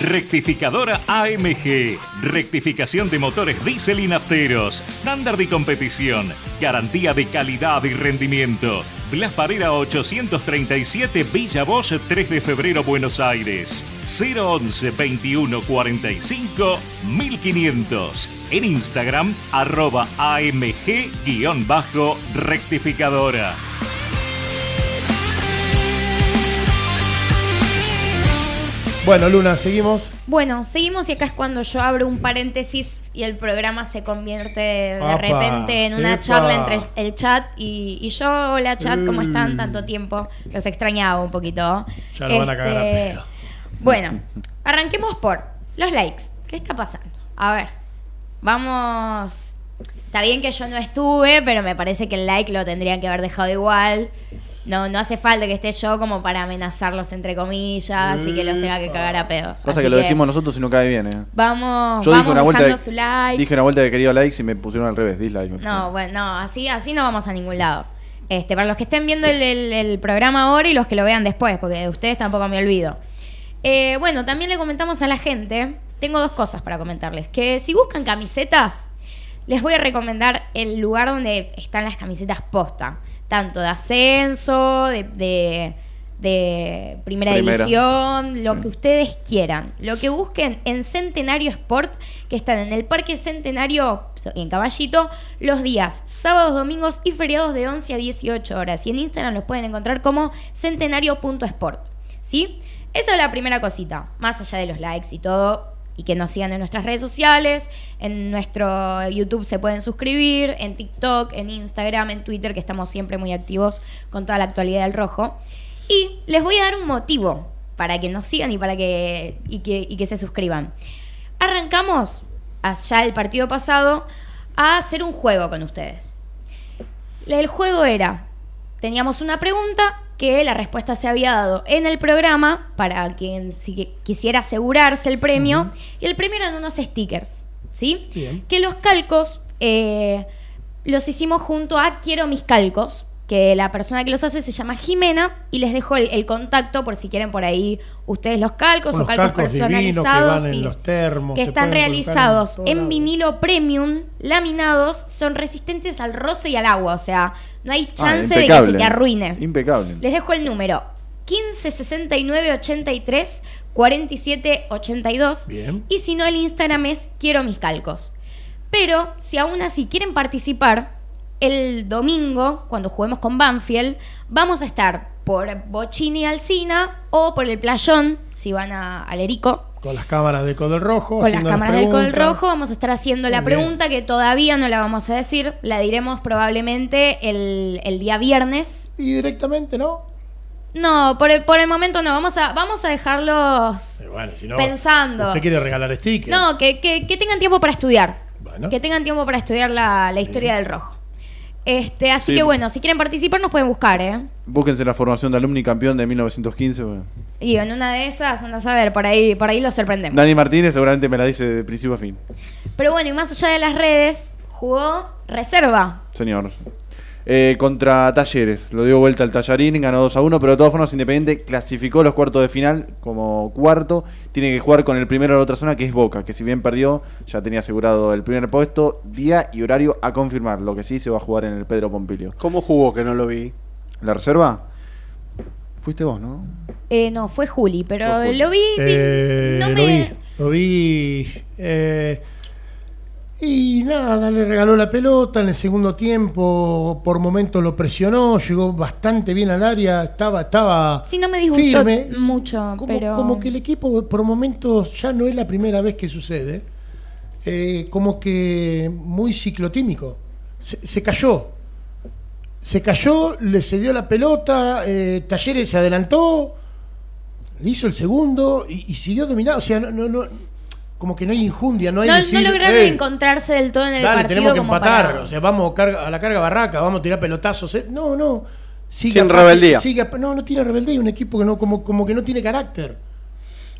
Rectificadora AMG. Rectificación de motores diésel y nafteros. Estándar de competición. Garantía de calidad y rendimiento. Blas Parera 837 Villa Bosch 3 de febrero Buenos Aires. 011 21 45 1500. En Instagram arroba AMG-rectificadora. Bueno, Luna, seguimos. Bueno, seguimos y acá es cuando yo abro un paréntesis y el programa se convierte de Apa, repente en una epa. charla entre el chat y, y yo. Hola chat, ¿cómo están? Tanto tiempo. Los extrañaba un poquito. Ya lo van a cagar a Este, pedo. Bueno, arranquemos por los likes. ¿Qué está pasando? A ver, vamos... Está bien que yo no estuve, pero me parece que el like lo tendrían que haber dejado igual. No, no hace falta que esté yo como para amenazarlos entre comillas y que los tenga que cagar a pedos. Pasa Así que lo decimos nosotros y no cae bien, eh. Vamos, Yo dije una vuelta dejando de, su like. dije una vuelta que quería likes y me pusieron al revés, dislike. No, bueno, no, así, así no vamos a ningún lado. Este, para los que estén viendo el, el- el programa ahora y los que lo vean después, porque de ustedes tampoco me olvido. Eh, bueno, también le comentamos a la gente, tengo dos cosas para comentarles, que si buscan camisetas, les voy a recomendar el lugar donde están las camisetas posta, tanto de ascenso, de, de- de primera, Primera. división, lo Sí. que ustedes quieran. Lo que busquen en Centenario Sport, que están en el Parque Centenario, en Caballito, los días sábados, domingos y feriados de 11 a 18 horas. Y en Instagram los pueden encontrar como centenario.sport. ¿Sí? Esa es la primera cosita. Más allá de los likes y todo, y que nos sigan en nuestras redes sociales, en nuestro YouTube se pueden suscribir, en TikTok, en Instagram, en Twitter, que estamos siempre muy activos con toda la actualidad del rojo. Y les voy a dar un motivo para que nos sigan y para que, y que, y que se suscriban. Arrancamos, allá el partido pasado, a hacer un juego con ustedes. El juego era, teníamos una pregunta que la respuesta se había dado en el programa para quien si que- quisiera asegurarse el premio. Y el premio eran unos stickers, ¿sí? Bien. Que los calcos eh, los hicimos junto a Quiero mis calcos, que la persona que los hace se llama Jimena y les dejo el, el contacto por si quieren por ahí ustedes los calcos o calcos, que personalizados. van en sí los termos, que están en realizados en, lados. vinilo premium, laminados, son resistentes al roce y al agua, o sea, no hay Ah, chance de que se te arruine. Impecable. Les dejo el número 15 69 83 47 82 Bien. y si no el Instagram es quiero mis calcos. Pero si aún así quieren participar, el domingo, cuando juguemos con Banfield, vamos a estar por Bochini Alcina o por el Playón, si van a Alerico, Con las cámaras de Codel Rojo. con las cámaras del Col preguntas. Rojo vamos a estar haciendo la bien. pregunta que todavía no la vamos a decir, la diremos probablemente el, el día viernes. Y directamente, ¿no? No, por el, por el momento no. Vamos a, vamos a dejarlos Eh, bueno, si no, pensando. ¿Usted quiere regalar stickers? No, que, que- que tengan tiempo para estudiar. Bueno. Que tengan tiempo para estudiar la, la historia del rojo. Este, así Sí. que bueno, si quieren participar nos pueden buscar, ¿eh? Búsquense la formación de alumni campeón de 1915. bueno. Y en una de esas, andas a ver, por ahí, por ahí los sorprendemos. Dani Martínez seguramente me la dice de principio a fin. Pero bueno, y más allá de las redes, jugó reserva. Señor. Eh, contra Talleres, lo dio vuelta al Tallarín, ganó 2 a 1, pero de todas formas Independiente clasificó los cuartos de final como cuarto. Tiene que jugar con el primero de la otra zona, que es Boca, que si bien perdió, ya tenía asegurado el primer puesto, día y horario a confirmar. Lo que sí se va a jugar en el Pedro Pompilio. ¿Cómo jugó que no lo vi? ¿La reserva? Fuiste vos, ¿no? Eh, no, fue Juli, pero Fue Juli. lo vi. vi- Eh, no lo me. vi, lo vi. eh, y nada, le regaló la pelota en el segundo tiempo, por momentos lo presionó, llegó bastante bien al área, estaba, estaba Sí, no me disgustó firme. mucho, Como, pero. como que el equipo por momentos ya no es la primera vez que sucede, eh, como que muy ciclotímico. Se, se cayó. Se cayó, le cedió la pelota, eh, Talleres se adelantó, le hizo el segundo y, y siguió dominando. O sea, no, no, no- como que no hay injundia, no hay no, decir, no lograron "Ey, encontrarse del todo en el Dale, partido. tenemos que como empatar. para- O sea, vamos a la carga barraca, vamos a tirar pelotazos. eh. No, no. Sigue Sin aparte- rebeldía. sigue no, no tiene rebeldía. Un equipo que no, como, como que no tiene carácter.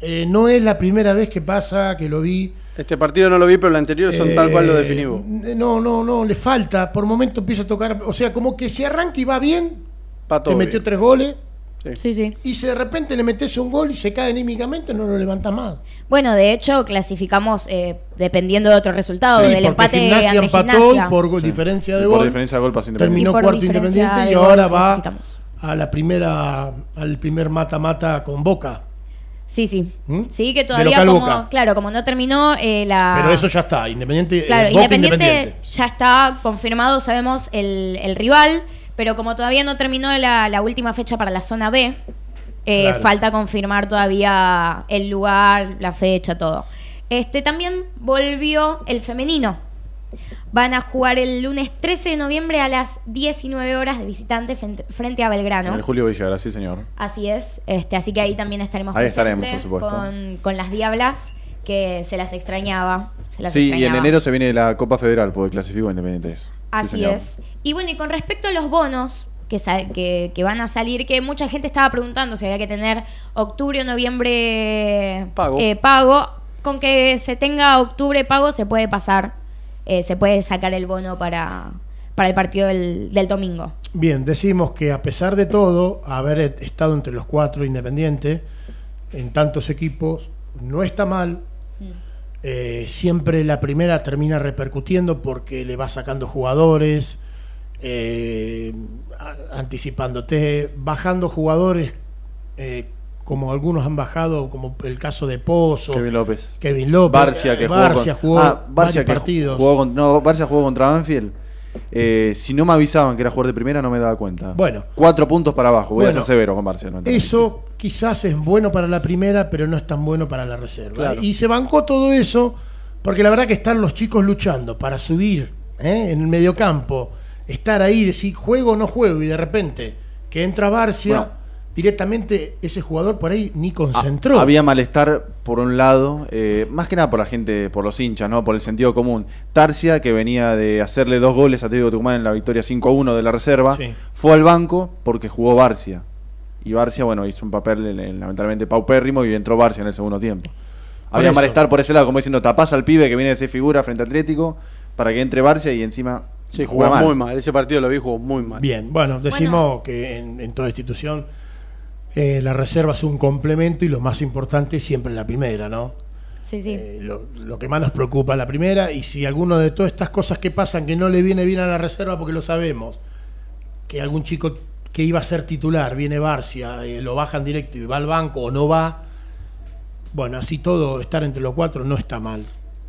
Eh, no es la primera vez que pasa, que lo vi. Este partido no lo vi, pero el anterior son tal cual lo Eh, definí vos. No, no, no, le falta. Por momento empieza a tocar. O sea, como que se arranca y va bien. Te metió bien. tres goles. Sí, sí. Y si de repente le metes un gol y se cae anímicamente, no lo levanta más. Bueno, de hecho, clasificamos eh, dependiendo de otro resultado, Sí, del empate Gimnasia ante empató Gimnasia. y por go- diferencia de Y por gol. diferencia de gol pasó. Terminó por cuarto Independiente y gol ahora va a la primera, al primer mata-mata con Boca. Sí, sí. ¿Mm? Sí, que De todavía como, Boca. claro, como no terminó eh, la... Pero eso ya está, Independiente, eh, Claro, Boca Independiente, Independiente. ya está confirmado, sabemos el, el rival, pero como todavía no terminó la, la última fecha para la zona B, eh, Claro. falta confirmar todavía el lugar, la fecha, todo. Este también volvió el femenino. Van a jugar el lunes 13 de noviembre a las 19 horas de visitante frente, a En Belgrano. el Julio Villagra, sí, señor. Así es, este, así que ahí también estaremos Ahí estaremos, por supuesto. Con, con las diablas, que se las extrañaba. se las Sí, y en enero se viene la Copa Federal, porque clasificó Independiente eso. Sí, Así es. Y bueno, y con respecto a los bonos que, sa- que, que van a salir, que mucha gente estaba preguntando si había que tener octubre o noviembre Pago. eh, pago. Con que se tenga octubre pago se puede pasar, eh, se puede sacar el bono para, para el partido del, del domingo. Bien, decimos que a pesar de todo, haber et- estado entre los cuatro Independiente en tantos equipos, no está mal. Eh, siempre la primera termina repercutiendo porque le va sacando jugadores, eh, anticipándote, bajando jugadores eh, como algunos han bajado, como el caso de Pozo, Kevin López. Kevin López, Barcia, que jugó, con- jugó ah, Barcia que partidos. jugó con- no, Barcia jugó contra Banfield. Eh, si no me avisaban que era jugador de primera, no me daba cuenta. Bueno. Cuatro puntos para abajo. Voy Bueno, a ser severo con no entendí. Eso quizás es bueno para la primera, pero no es tan bueno para la reserva. Claro. Y se bancó todo eso, porque la verdad que están los chicos luchando para subir ¿eh? en el mediocampo, estar ahí, decir juego o no juego, y de repente que entra Barcia, Bueno. Directamente ese jugador por ahí ni Ah, concentró. había malestar por un lado, eh, más que nada por la gente, por los hinchas, ¿no? Por el sentido común. Tarcia, que venía de hacerle dos goles a Atlético Tucumán en la victoria 5-1 de la reserva, Sí. fue al banco porque jugó Barcia. Y Barcia, bueno, hizo un papel lamentablemente paupérrimo y entró Barcia en el segundo tiempo. Había eso. malestar por ese lado, como diciendo, tapás al pibe que viene de ser figura frente a Atlético para que entre Barcia y encima Sí, jugó muy mal. Ese partido lo vi, jugó muy mal. Bien, bueno, decimos que en, en toda institución eh, la reserva es un complemento y lo más importante siempre es la primera, ¿no? Sí, sí. Eh, lo, lo que más nos preocupa es la primera y si alguno de todas estas cosas que pasan que no le viene bien a la reserva porque lo sabemos, que algún chico que iba a ser titular viene Barcia, eh, lo bajan directo y va al banco o no va, bueno, así todo, estar entre los cuatro no está mal.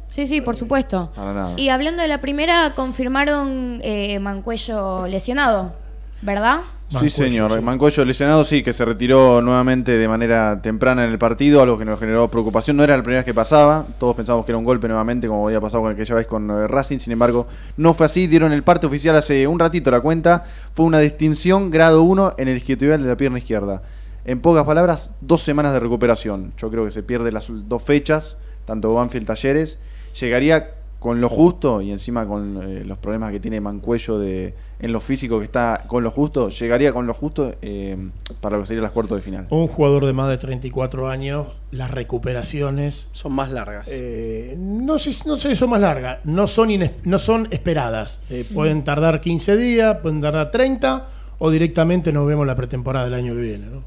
Sí, sí, por supuesto. Para nada. Y hablando de la primera, confirmaron eh, Mancuello lesionado. ¿verdad? Sí, señor. sí. Mancuello lesionado, sí, que se retiró nuevamente de manera temprana en el partido, algo que nos generó preocupación. No era la primera vez que pasaba, todos pensábamos que era un golpe nuevamente, como había pasado con aquella vez con eh, Racing. Sin embargo, no fue así. Dieron el parte oficial hace un ratito la cuenta. Fue una distinción grado 1 en el isquiotibial de la pierna izquierda. En pocas palabras, dos semanas de recuperación. Yo creo que se pierde las dos fechas, tanto Banfield Talleres. Llegaría con lo justo y encima con eh, los problemas que tiene Mancuello de, en lo físico que está con lo justo, llegaría con lo justo eh, para lo que sería las cuartos de final. Un jugador de más de 34 años, las recuperaciones Son más largas. eh, no sé no sé si son más largas, no son ines- no son esperadas. Eh, pueden tardar 15 días, pueden tardar 30 o directamente nos vemos la pretemporada del año que viene, ¿no?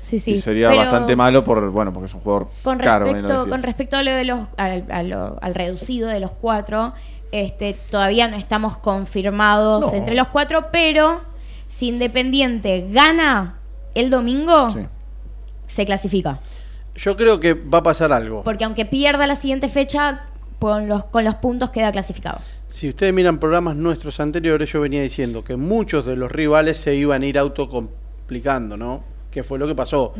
Sí, sí. y sería pero bastante malo por bueno porque es un jugador Con caro. respecto, con respecto a lo de los, al, a lo- al reducido de los cuatro, este, todavía no estamos confirmados No. entre los cuatro, pero si Independiente gana el domingo, Sí. se clasifica. Yo creo que va a pasar algo. Porque aunque pierda la siguiente fecha, con los, con los puntos queda clasificado. Si ustedes miran programas nuestros anteriores, yo venía diciendo que muchos de los rivales se iban a ir autocomplicando, ¿no? Que fue lo que pasó.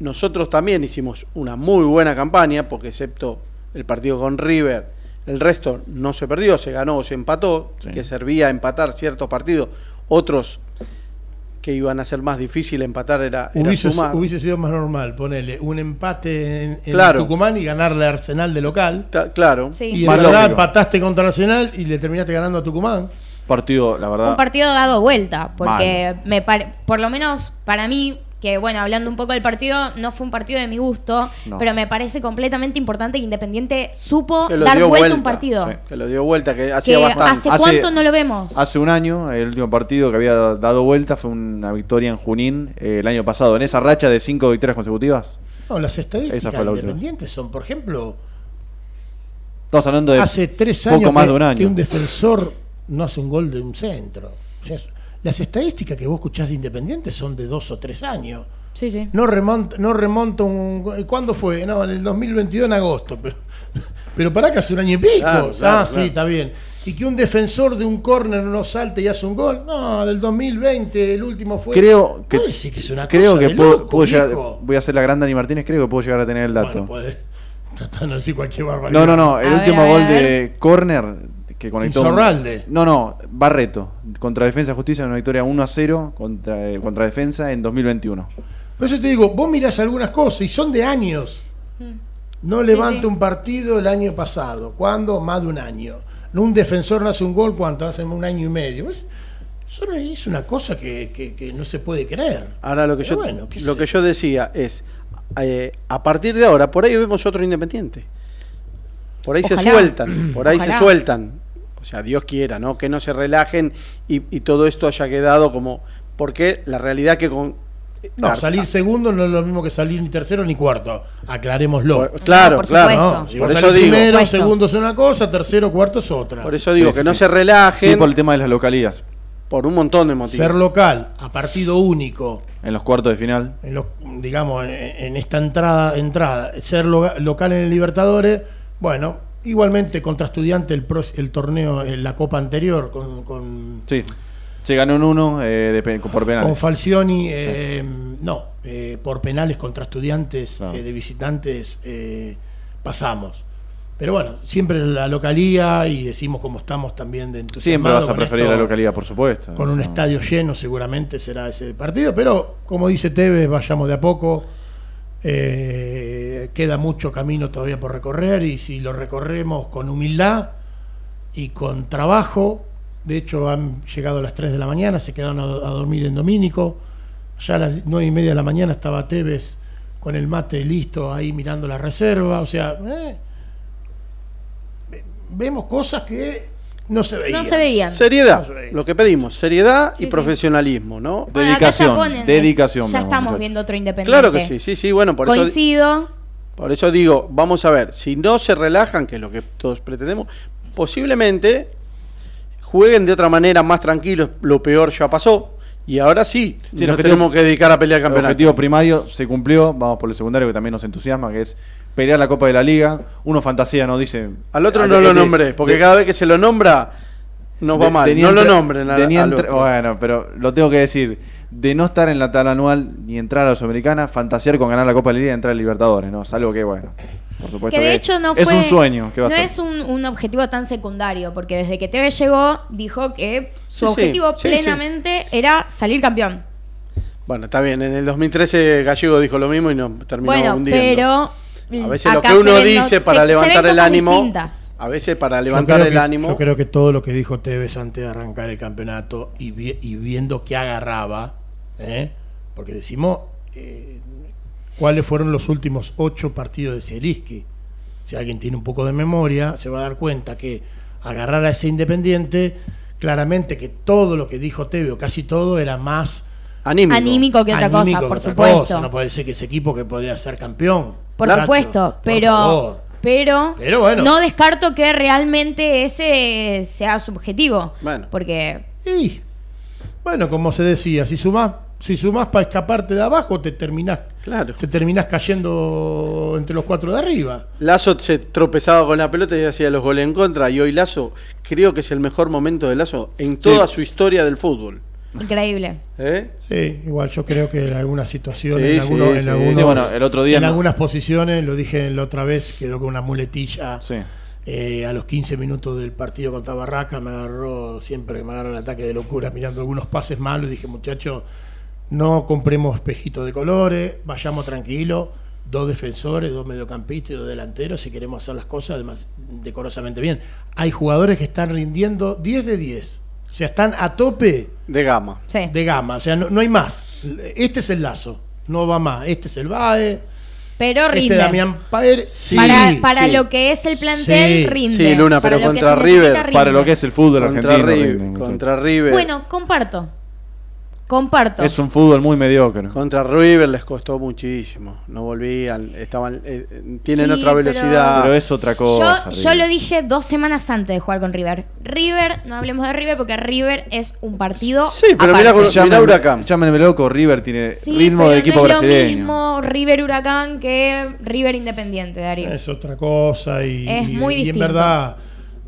Nosotros también hicimos una muy buena campaña, porque excepto el partido con River, el resto no se perdió, se ganó o se empató, Sí. que servía a empatar ciertos partidos. Otros que iban a ser más difícil empatar era, era Hubiese, sumar. hubiese sido más normal ponerle un empate en, en Claro. Tucumán y ganarle a Arsenal de local. Ta- claro. Sí. Y verdad empataste contra Arsenal y le terminaste ganando a Tucumán. Partido, la verdad. Un partido dado vuelta, porque me pare- por lo menos para mí, que bueno, hablando un poco del partido, no fue un partido de mi gusto, No. pero me parece completamente importante que Independiente supo dar dio vuelta, un partido. Sí. Que lo dio vuelta, que hacía Que bastante. hace Hace- cuánto no lo vemos. Hace un año, el último partido que había dado vuelta fue una victoria en Junín eh, el año pasado. En esa racha de cinco victorias consecutivas. No, las estadísticas la última. independientes son, por ejemplo, Estamos hablando de hace tres poco años más que, de un año. que un defensor no hace un gol de un centro. O sea, las estadísticas que vos escuchás de Independiente son de dos o tres años. Sí, sí. No remonta, no remonta un... ¿Cuándo fue? No, en el 2022 en agosto. Pero, pero para que hace un año y pico. Claro, ah, claro, sí, claro. está bien. Y que un defensor de un córner no salte y hace un gol. No, del 2020 el último fue... Creo que, Puede decir que es una creo cosa que de puedo, loco, puedo llegar- viejo. voy a hacer la gran Dani Martínez, creo que puedo llegar a tener el dato. Bueno, puede. Tratando de decir cualquier barbaridad. no, no, no, el A último ver, gol de córner que conectó. No, no, Barreto, contra Defensa Justicia en una victoria 1 a 0 contra, eh, contra Defensa en 2021. Por eso te digo, vos mirás algunas cosas y son de años. No Sí, levanta sí. un partido el año pasado. ¿Cuándo? Más de un año. No un defensor no hace un gol, ¿cuánto? Hace un año y medio. ¿Ves? Eso no es una cosa que, que- que no se puede creer. Ahora lo que Pero yo bueno, lo sé que yo decía es eh, a partir de ahora por ahí vemos otro independiente. Por ahí Ojalá. se sueltan, por ahí Ojalá. se sueltan. O sea, Dios quiera, ¿no? Que no se relajen y, y todo esto haya quedado como porque la realidad que con No, Garza- salir segundo no es lo mismo que salir ni tercero ni cuarto. Aclarémoslo. por- claro, por claro. No, si Por eso digo. primero, segundo es una cosa, tercero, cuarto es otra. Por eso digo Sí, que sí, no sí. se relajen Sí, por el tema de las localías. por un montón de motivos. Ser local, a partido único, En los cuartos de final. en los, digamos, en, en esta entrada, entrada, ser lo- local en el Libertadores, bueno, igualmente contra estudiante el, el torneo, en la copa anterior, con, con, Sí. Se ganó en uno eh, de por con penales. Falcioni, eh, no, eh, por penales contra estudiantes eh, de visitantes eh, pasamos. Pero bueno, siempre la localía y decimos como estamos también de Siempre vas a con preferir esto. la localidad, por supuesto. Con un estadio lleno seguramente será ese partido, pero como dice Tevez, vayamos de a poco. Eh, queda mucho camino todavía por recorrer y si lo recorremos con humildad y con trabajo, de hecho han llegado a las 3 de la mañana, se quedaron a, dormir en Domínico, ya a las 9 y media de la mañana estaba Tevez con el mate listo ahí mirando la reserva, o sea, eh, ve- vemos cosas que no se veían. No se veían. Seriedad, lo que pedimos, seriedad Sí, y sí. profesionalismo, ¿no? Bueno, acá ya Dedicación, ponen, dedicación, Ya estamos muchachos. viendo otro independiente. Claro que sí, sí, sí, bueno, por eso Coincido. Por eso digo, vamos a ver, si no se relajan, que es lo que todos pretendemos, posiblemente jueguen de otra manera más tranquilos, lo peor ya pasó, y ahora sí, Sí, el nos objetivo- tenemos que dedicar a pelear el El campeonato. objetivo primario se cumplió, vamos por el secundario que también nos entusiasma, que es pelear la Copa de la Liga. Uno fantasía, no dice... Al otro no de- lo nombré, porque de- cada vez que se lo nombra, nos va de- mal. no lo nombren a- al otro. Bueno, pero lo tengo que decir. De no estar en la tabla anual ni entrar a la Sudamericana, fantasear con ganar la Copa de la Liga y entrar a Libertadores, ¿no? Es algo que, bueno, por supuesto Que de hecho no es fue. un sueño no es un, un objetivo tan secundario, porque desde que Tevez llegó, dijo que su Sí, objetivo sí, plenamente era salir campeón. Bueno, está bien. En el 2013 Gallego dijo lo mismo y nos terminó Bueno, hundiendo. pero. A veces lo que uno dice para se ven levantar el ánimo. distintas. A veces para Yo levantar creo el que- ánimo. Yo creo que todo lo que dijo Tevez antes de arrancar el campeonato y, vi- y viendo que agarraba, ¿eh? porque decimos eh, cuáles fueron los últimos ocho partidos de Zielinski. Si alguien tiene un poco de memoria, se va a dar cuenta que agarrar a ese Independiente, claramente que todo lo que dijo Tevez, o casi todo, era más Anímico. Anímico que otra anímico cosa, que por otra supuesto. cosa. No puede ser que ese equipo que podía ser campeón. Por Nacho, supuesto, por pero, favor. pero, Pero bueno. no descarto que realmente ese sea su objetivo. Bueno. Porque Y, bueno, como se decía, si sumás, si sumás para escaparte de abajo, te terminás, Claro. te terminás cayendo entre los cuatro de arriba. Lazo se tropezaba con la pelota y hacía los goles en contra. Y hoy Lazo, creo que es el mejor momento de Lazo en toda su historia del fútbol. Increíble. ¿Eh? Sí, igual yo creo que en algunas situaciones, Sí, en, algunos- sí, en sí. algunos- Sí, bueno, el otro día en no. algunas posiciones, lo dije la otra vez, quedó con una muletilla. Sí. Eh, a los 15 minutos del partido contra Barraca me agarró, siempre que me agarra el ataque de locura, mirando algunos pases malos, dije, muchachos, no compremos espejitos de colores, vayamos tranquilos, dos defensores, dos mediocampistas y dos delanteros, si queremos hacer las cosas además, decorosamente bien. Hay jugadores que están rindiendo 10 de 10, o sea, están a tope De gama. Sí. de gama, o sea, no, no hay más. Este es el lazo, no va más. Este es el BAE, Pero este rinde. Damián Paer, sí, para para sí. lo que es el plantel, Sí, rinde. sí, Luna, Para pero contra River. Para lo que es el fútbol Contra, argentino. River, rinde, contra River. Bueno, comparto. Comparto. Es un fútbol muy mediocre. Contra River les costó muchísimo. No volvían. Estaban, eh, tienen Sí, otra velocidad. Pero es otra cosa. Yo, lo dije dos semanas antes de jugar con River. River, no hablemos de River porque River es un partido. Sí, pero con- Llámenme- Huracán. Llámenme loco, River tiene Sí, ritmo pero de equipo no es brasileño. lo mismo River Huracán que River Independiente, Darío. es otra cosa y, Es y- muy y en verdad,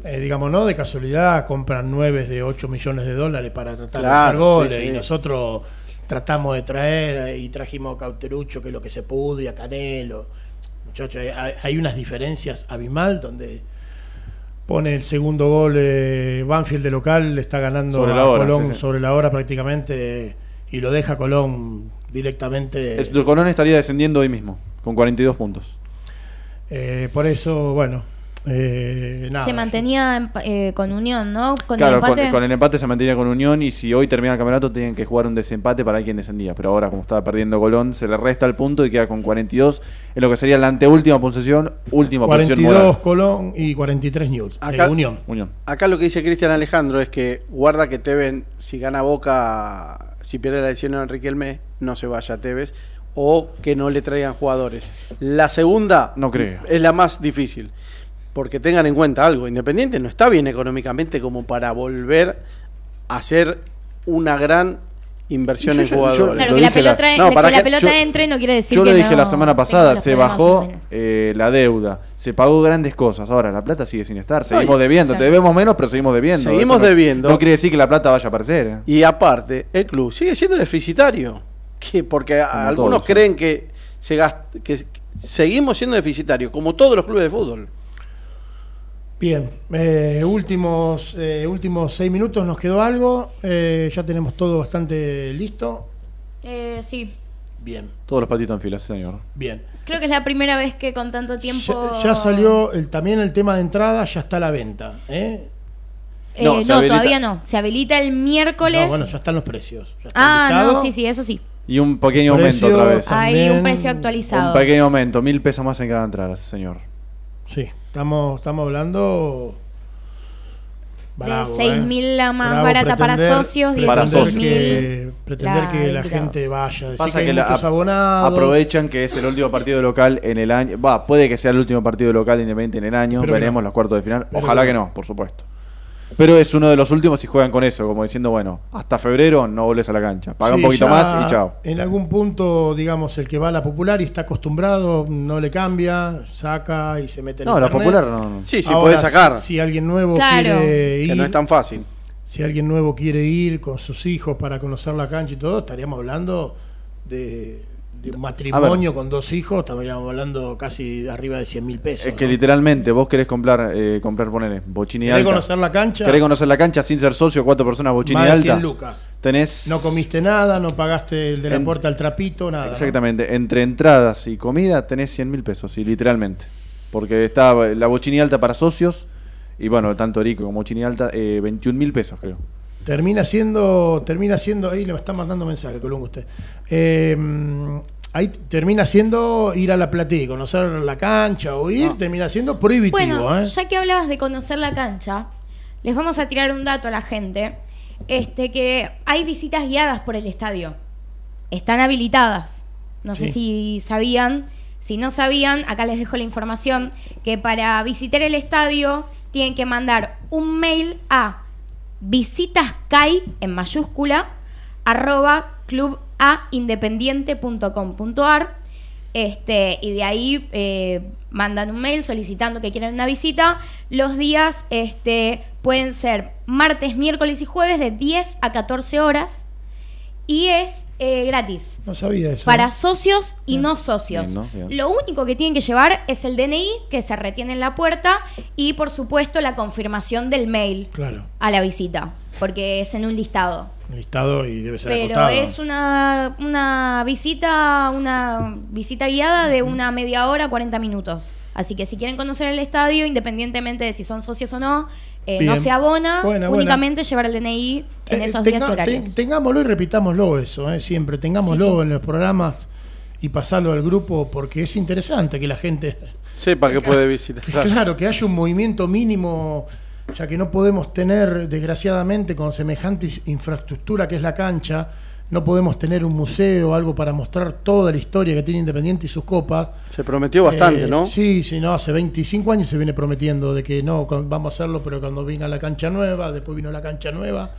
eh, digamos, no de casualidad, compran nueve de 8 millones de dólares para tratar de hacer goles sí, sí. y nosotros tratamos de traer eh, y trajimos a Cauterucho, que es lo que se pudo, y a Canelo. Muchachos, hay- hay, unas diferencias abismal donde pone el segundo gol eh, Banfield de local, le está ganando Sobre a la hora, Colón sí, sí. sobre la hora prácticamente eh, y lo deja Colón directamente. Es- el Colón estaría descendiendo hoy mismo, con 42 puntos. Eh, por eso, bueno, eh, nada. Se mantenía eh, con Unión, ¿no? Con claro, el empate. Con, con el empate se mantenía con Unión y si hoy termina el campeonato tienen que jugar un desempate para quien descendía. Pero ahora, como estaba perdiendo Colón, se le resta el punto y queda con 42 en lo que sería la anteúltima posición, última posición 42 moral. Colón y 43 Newt. Acá- eh, Unión. Unión. Acá lo que dice Cristian Alejandro es que guarda que Tevez, si gana Boca, si pierde la decisión de Enrique Elme, no se vaya a Tevez. O que no le traigan jugadores. La segunda No creo. es la más difícil. Porque tengan en cuenta algo, Independiente no está bien económicamente como para volver a hacer una gran inversión Yo- en yo- jugadores. Claro, que la dije la- pelota, No, que para la que- pelota yo- entre no quiere decir Yo que lo dije no la semana pasada, se bajó eh, la deuda, se pagó grandes cosas. Ahora la plata sigue sin estar, seguimos debiendo. Te debemos menos, pero seguimos debiendo. Seguimos no- debiendo. No quiere decir que la plata vaya a aparecer. ¿eh? Y aparte, el club sigue siendo deficitario. ¿Qué? Porque Como algunos todos, sí. creen que, se gast- que seguimos siendo deficitarios, como todos los clubes de fútbol. Bien, eh, últimos, eh, últimos seis minutos, ¿nos quedó algo? Eh, ya tenemos todo bastante listo. Eh, sí, Bien, Todos los patitos en fila, sí, señor. bien. creo que es la primera vez que con tanto tiempo. Ya, ya salió el, también el tema de entrada, ya está a la venta. ¿eh? Eh, No, no, todavía no. Se habilita el miércoles. No, bueno, ya están los precios. ya está ah, no, sí, sí, eso sí. Y un pequeño Precio- aumento otra vez. Hay un precio actualizado. Un pequeño aumento, mil pesos más en cada entrada, señor. Sí, estamos, estamos hablando. bravo, de 6.000 ¿eh? la más Bravo barata para pretender- socios, Para pretender 16.000 que, pretender la que la gente vaya. Decir Pasa que, que hay muchos abonados. Aprovechan que es el último partido local en el año. Va, puede que sea el último partido local de Independiente en el año. Pero Veremos no. los cuartos de final. Pero Ojalá no. que no, por supuesto. Pero es uno de los últimos y juegan con eso, como diciendo, bueno, hasta febrero no volvés a la cancha. Paga un poquito más y chao. En algún punto, digamos, el que va a la popular y está acostumbrado, no le cambia, saca y se mete en No, la popular no. no. Sí, sí, Ahora, puede sacar, Si, si alguien nuevo Claro. quiere ir, que no es tan fácil. si alguien nuevo quiere ir con sus hijos para conocer la cancha y todo, estaríamos hablando de, de un matrimonio con dos hijos, estaríamos hablando casi arriba de 100 mil pesos. Es que ¿no? literalmente vos querés comprar, eh, comprar poner Bochini ¿Querés alta. conocer la cancha? Querés conocer la cancha sin ser socio, cuatro personas Bochini Más de alta. 100 lucas. Tenés No comiste nada, no pagaste el de la En- puerta al trapito, nada. ¿no? Exactamente, entre entradas y comida tenés 100 mil pesos, y literalmente. Porque está la Bochini alta para socios, y bueno, tanto Rico como Bochini alta, eh, 21 mil pesos creo. Termina siendo, termina siendo, ahí le está mandando mensaje, Colungo usted. Eh, ahí termina siendo ir a la platea, conocer la cancha o ir, termina siendo prohibitivo, Bueno, ¿eh? ya que hablabas de conocer la cancha, les vamos a tirar un dato a la gente, este que hay visitas guiadas por el estadio. Están habilitadas. No sé si sabían, si no sabían, acá les dejo la información que para visitar el estadio tienen que mandar un mail a visitascai en mayúscula arroba clubaindependiente.com.ar este, y de ahí eh, mandan un mail solicitando que quieren una visita. Los días este, pueden ser martes, miércoles y jueves de 10 a 14 horas y es eh, gratis. No sabía eso. Para socios y no socios. Bien, ¿no? Bien. Lo único que tienen que llevar es el DNI que se retiene en la puerta y por supuesto la confirmación del mail Claro, a la visita, porque es en un listado. listado y debe ser Pero acotado. es una, una visita, una visita guiada de una media hora, 40 minutos. Así que si quieren conocer el estadio, independientemente de si son socios o no, eh, no se abona, Buena, buena. únicamente llevar el DNI en Eh, esos tenga- días horarios. ten- tengámoslo y repitámoslo eso, ¿eh? siempre. Tengámoslo Sí, sí. en los programas y pasarlo al grupo porque es interesante que la gente Sepa que puede visitar. Que Claro, que haya un movimiento mínimo, ya que no podemos tener, desgraciadamente, con semejante infraestructura que es la cancha, no podemos tener un museo o algo para mostrar toda la historia que tiene Independiente y sus copas. Se prometió bastante, Eh, ¿no? Sí, sí, no, hace 25 años se viene prometiendo de que no, vamos a hacerlo, pero cuando venga la cancha nueva, después vino la cancha nueva.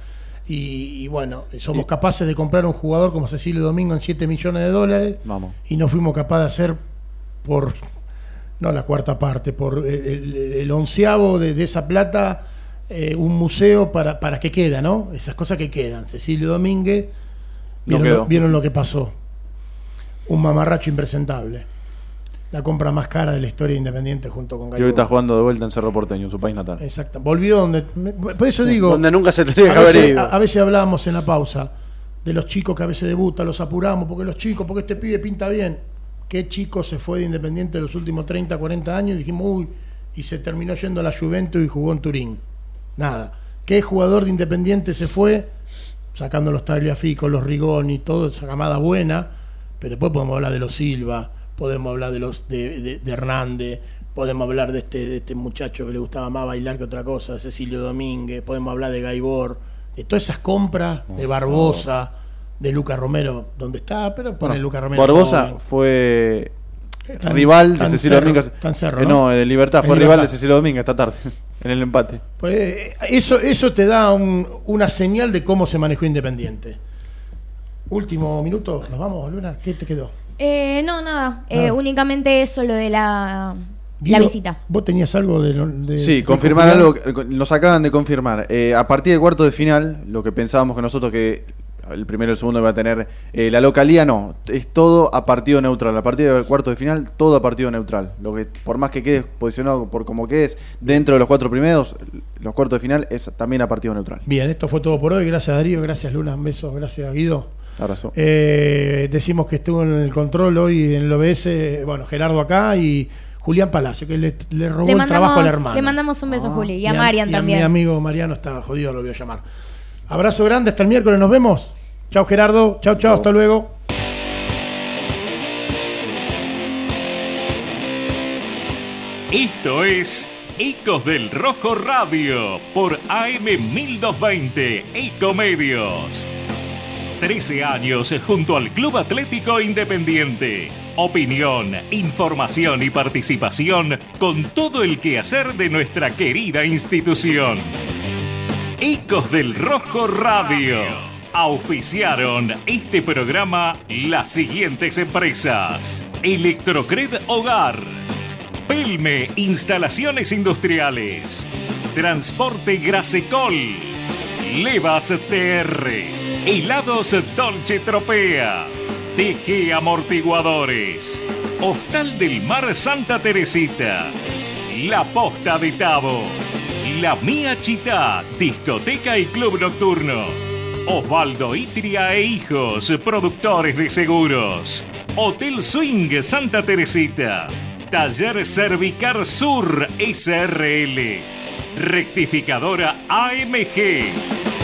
Y, y bueno, somos capaces de comprar un jugador como Cecilio Domingo en 7 millones de dólares Vamos. y no fuimos capaces de hacer por no la cuarta parte, por el, el- el onceavo de, de esa plata, eh, un museo para, para que queda, ¿no? Esas cosas que quedan. Cecilio Domínguez, vieron, lo, vieron lo que pasó. Un mamarracho impresentable. La compra más cara de la historia de Independiente junto con Y Gaibor. ahorita jugando de vuelta en Cerro Porteño, su país natal. Exacto. Volvió donde. me- Por eso digo. Donde nunca se tenía que a haber veces, ido. a, a veces hablábamos en la pausa de los chicos que a veces debutan, los apuramos, porque los chicos, porque este pibe pinta bien. ¿Qué chico se fue de Independiente los últimos 30, 40 años? Y dijimos, uy, y se terminó yendo a la Juventus y jugó en Turín. Nada. ¿Qué jugador de Independiente se fue? Sacando los Tagliafico, los Rigoni, toda esa camada buena. Pero después podemos hablar de los Silva, podemos hablar de los de, de- de Hernández, podemos hablar de este, de este muchacho que le gustaba más bailar que otra cosa, Cecilio Domínguez, podemos hablar de Gaibor, de todas esas compras, de Barbosa, de Lucas Romero, donde está, pero pone Bueno, Lucas Romero. Barbosa joven. fue Rival de Cecilio Cerro, Domínguez. Eh, ¿no? no, de Libertad. En Fue rival de. Cecilio Domínguez esta tarde, en el empate. Pues, eh, eso, eso te da un- una señal de cómo se manejó Independiente. Último minuto, nos vamos, Luna, ¿qué te quedó? Eh, no, nada. Eh, únicamente eso, lo de la, visita. ¿Vos tenías algo de, lo- de- Sí, de confirmar algo, nos acaban de confirmar. Eh, a partir del cuarto de final, lo que pensábamos que nosotros que el primero y el segundo iba a tener eh, la localía, no, es todo a partido neutral. A partir del cuarto de final, todo a partido neutral. Lo que por más que quede posicionado por como quedes dentro de los cuatro primeros, los cuartos de final es también a partido neutral. Bien, esto fue todo por hoy. Gracias Darío, gracias Luna, un beso, gracias Guido. Abrazo. Eh, decimos que estuvo en el control hoy en el OBS, bueno, Gerardo acá y Julián Palacio, que le, le robó Le el trabajo al mandamos, hermano. le mandamos un beso, Juli. Y a Y Marian y también. mi amigo Mariano está jodido, lo voy a llamar. Abrazo grande, hasta el miércoles, nos vemos. Chao Gerardo, chao, chao, hasta luego. Esto es Ecos del Rojo Radio por AM 1220 Ecomedios. 13 años junto al Club Atlético Independiente. Opinión, información y participación con todo el quehacer de nuestra querida institución. Ecos del Rojo Radio. Auspiciaron este programa las siguientes empresas. Electrocred Hogar. Pelme Instalaciones Industriales. Transporte Grasecol. Levas TR. Helados Dolce Tropea. TG Amortiguadores. Hostal del Mar Santa Teresita. La Posta de Tabo. La Mía Chita, discoteca y club nocturno. Osvaldo Itria e Hijos, productores de seguros. Hotel Swing Santa Teresita. Taller Cervicar Sur SRL. Rectificadora AMG.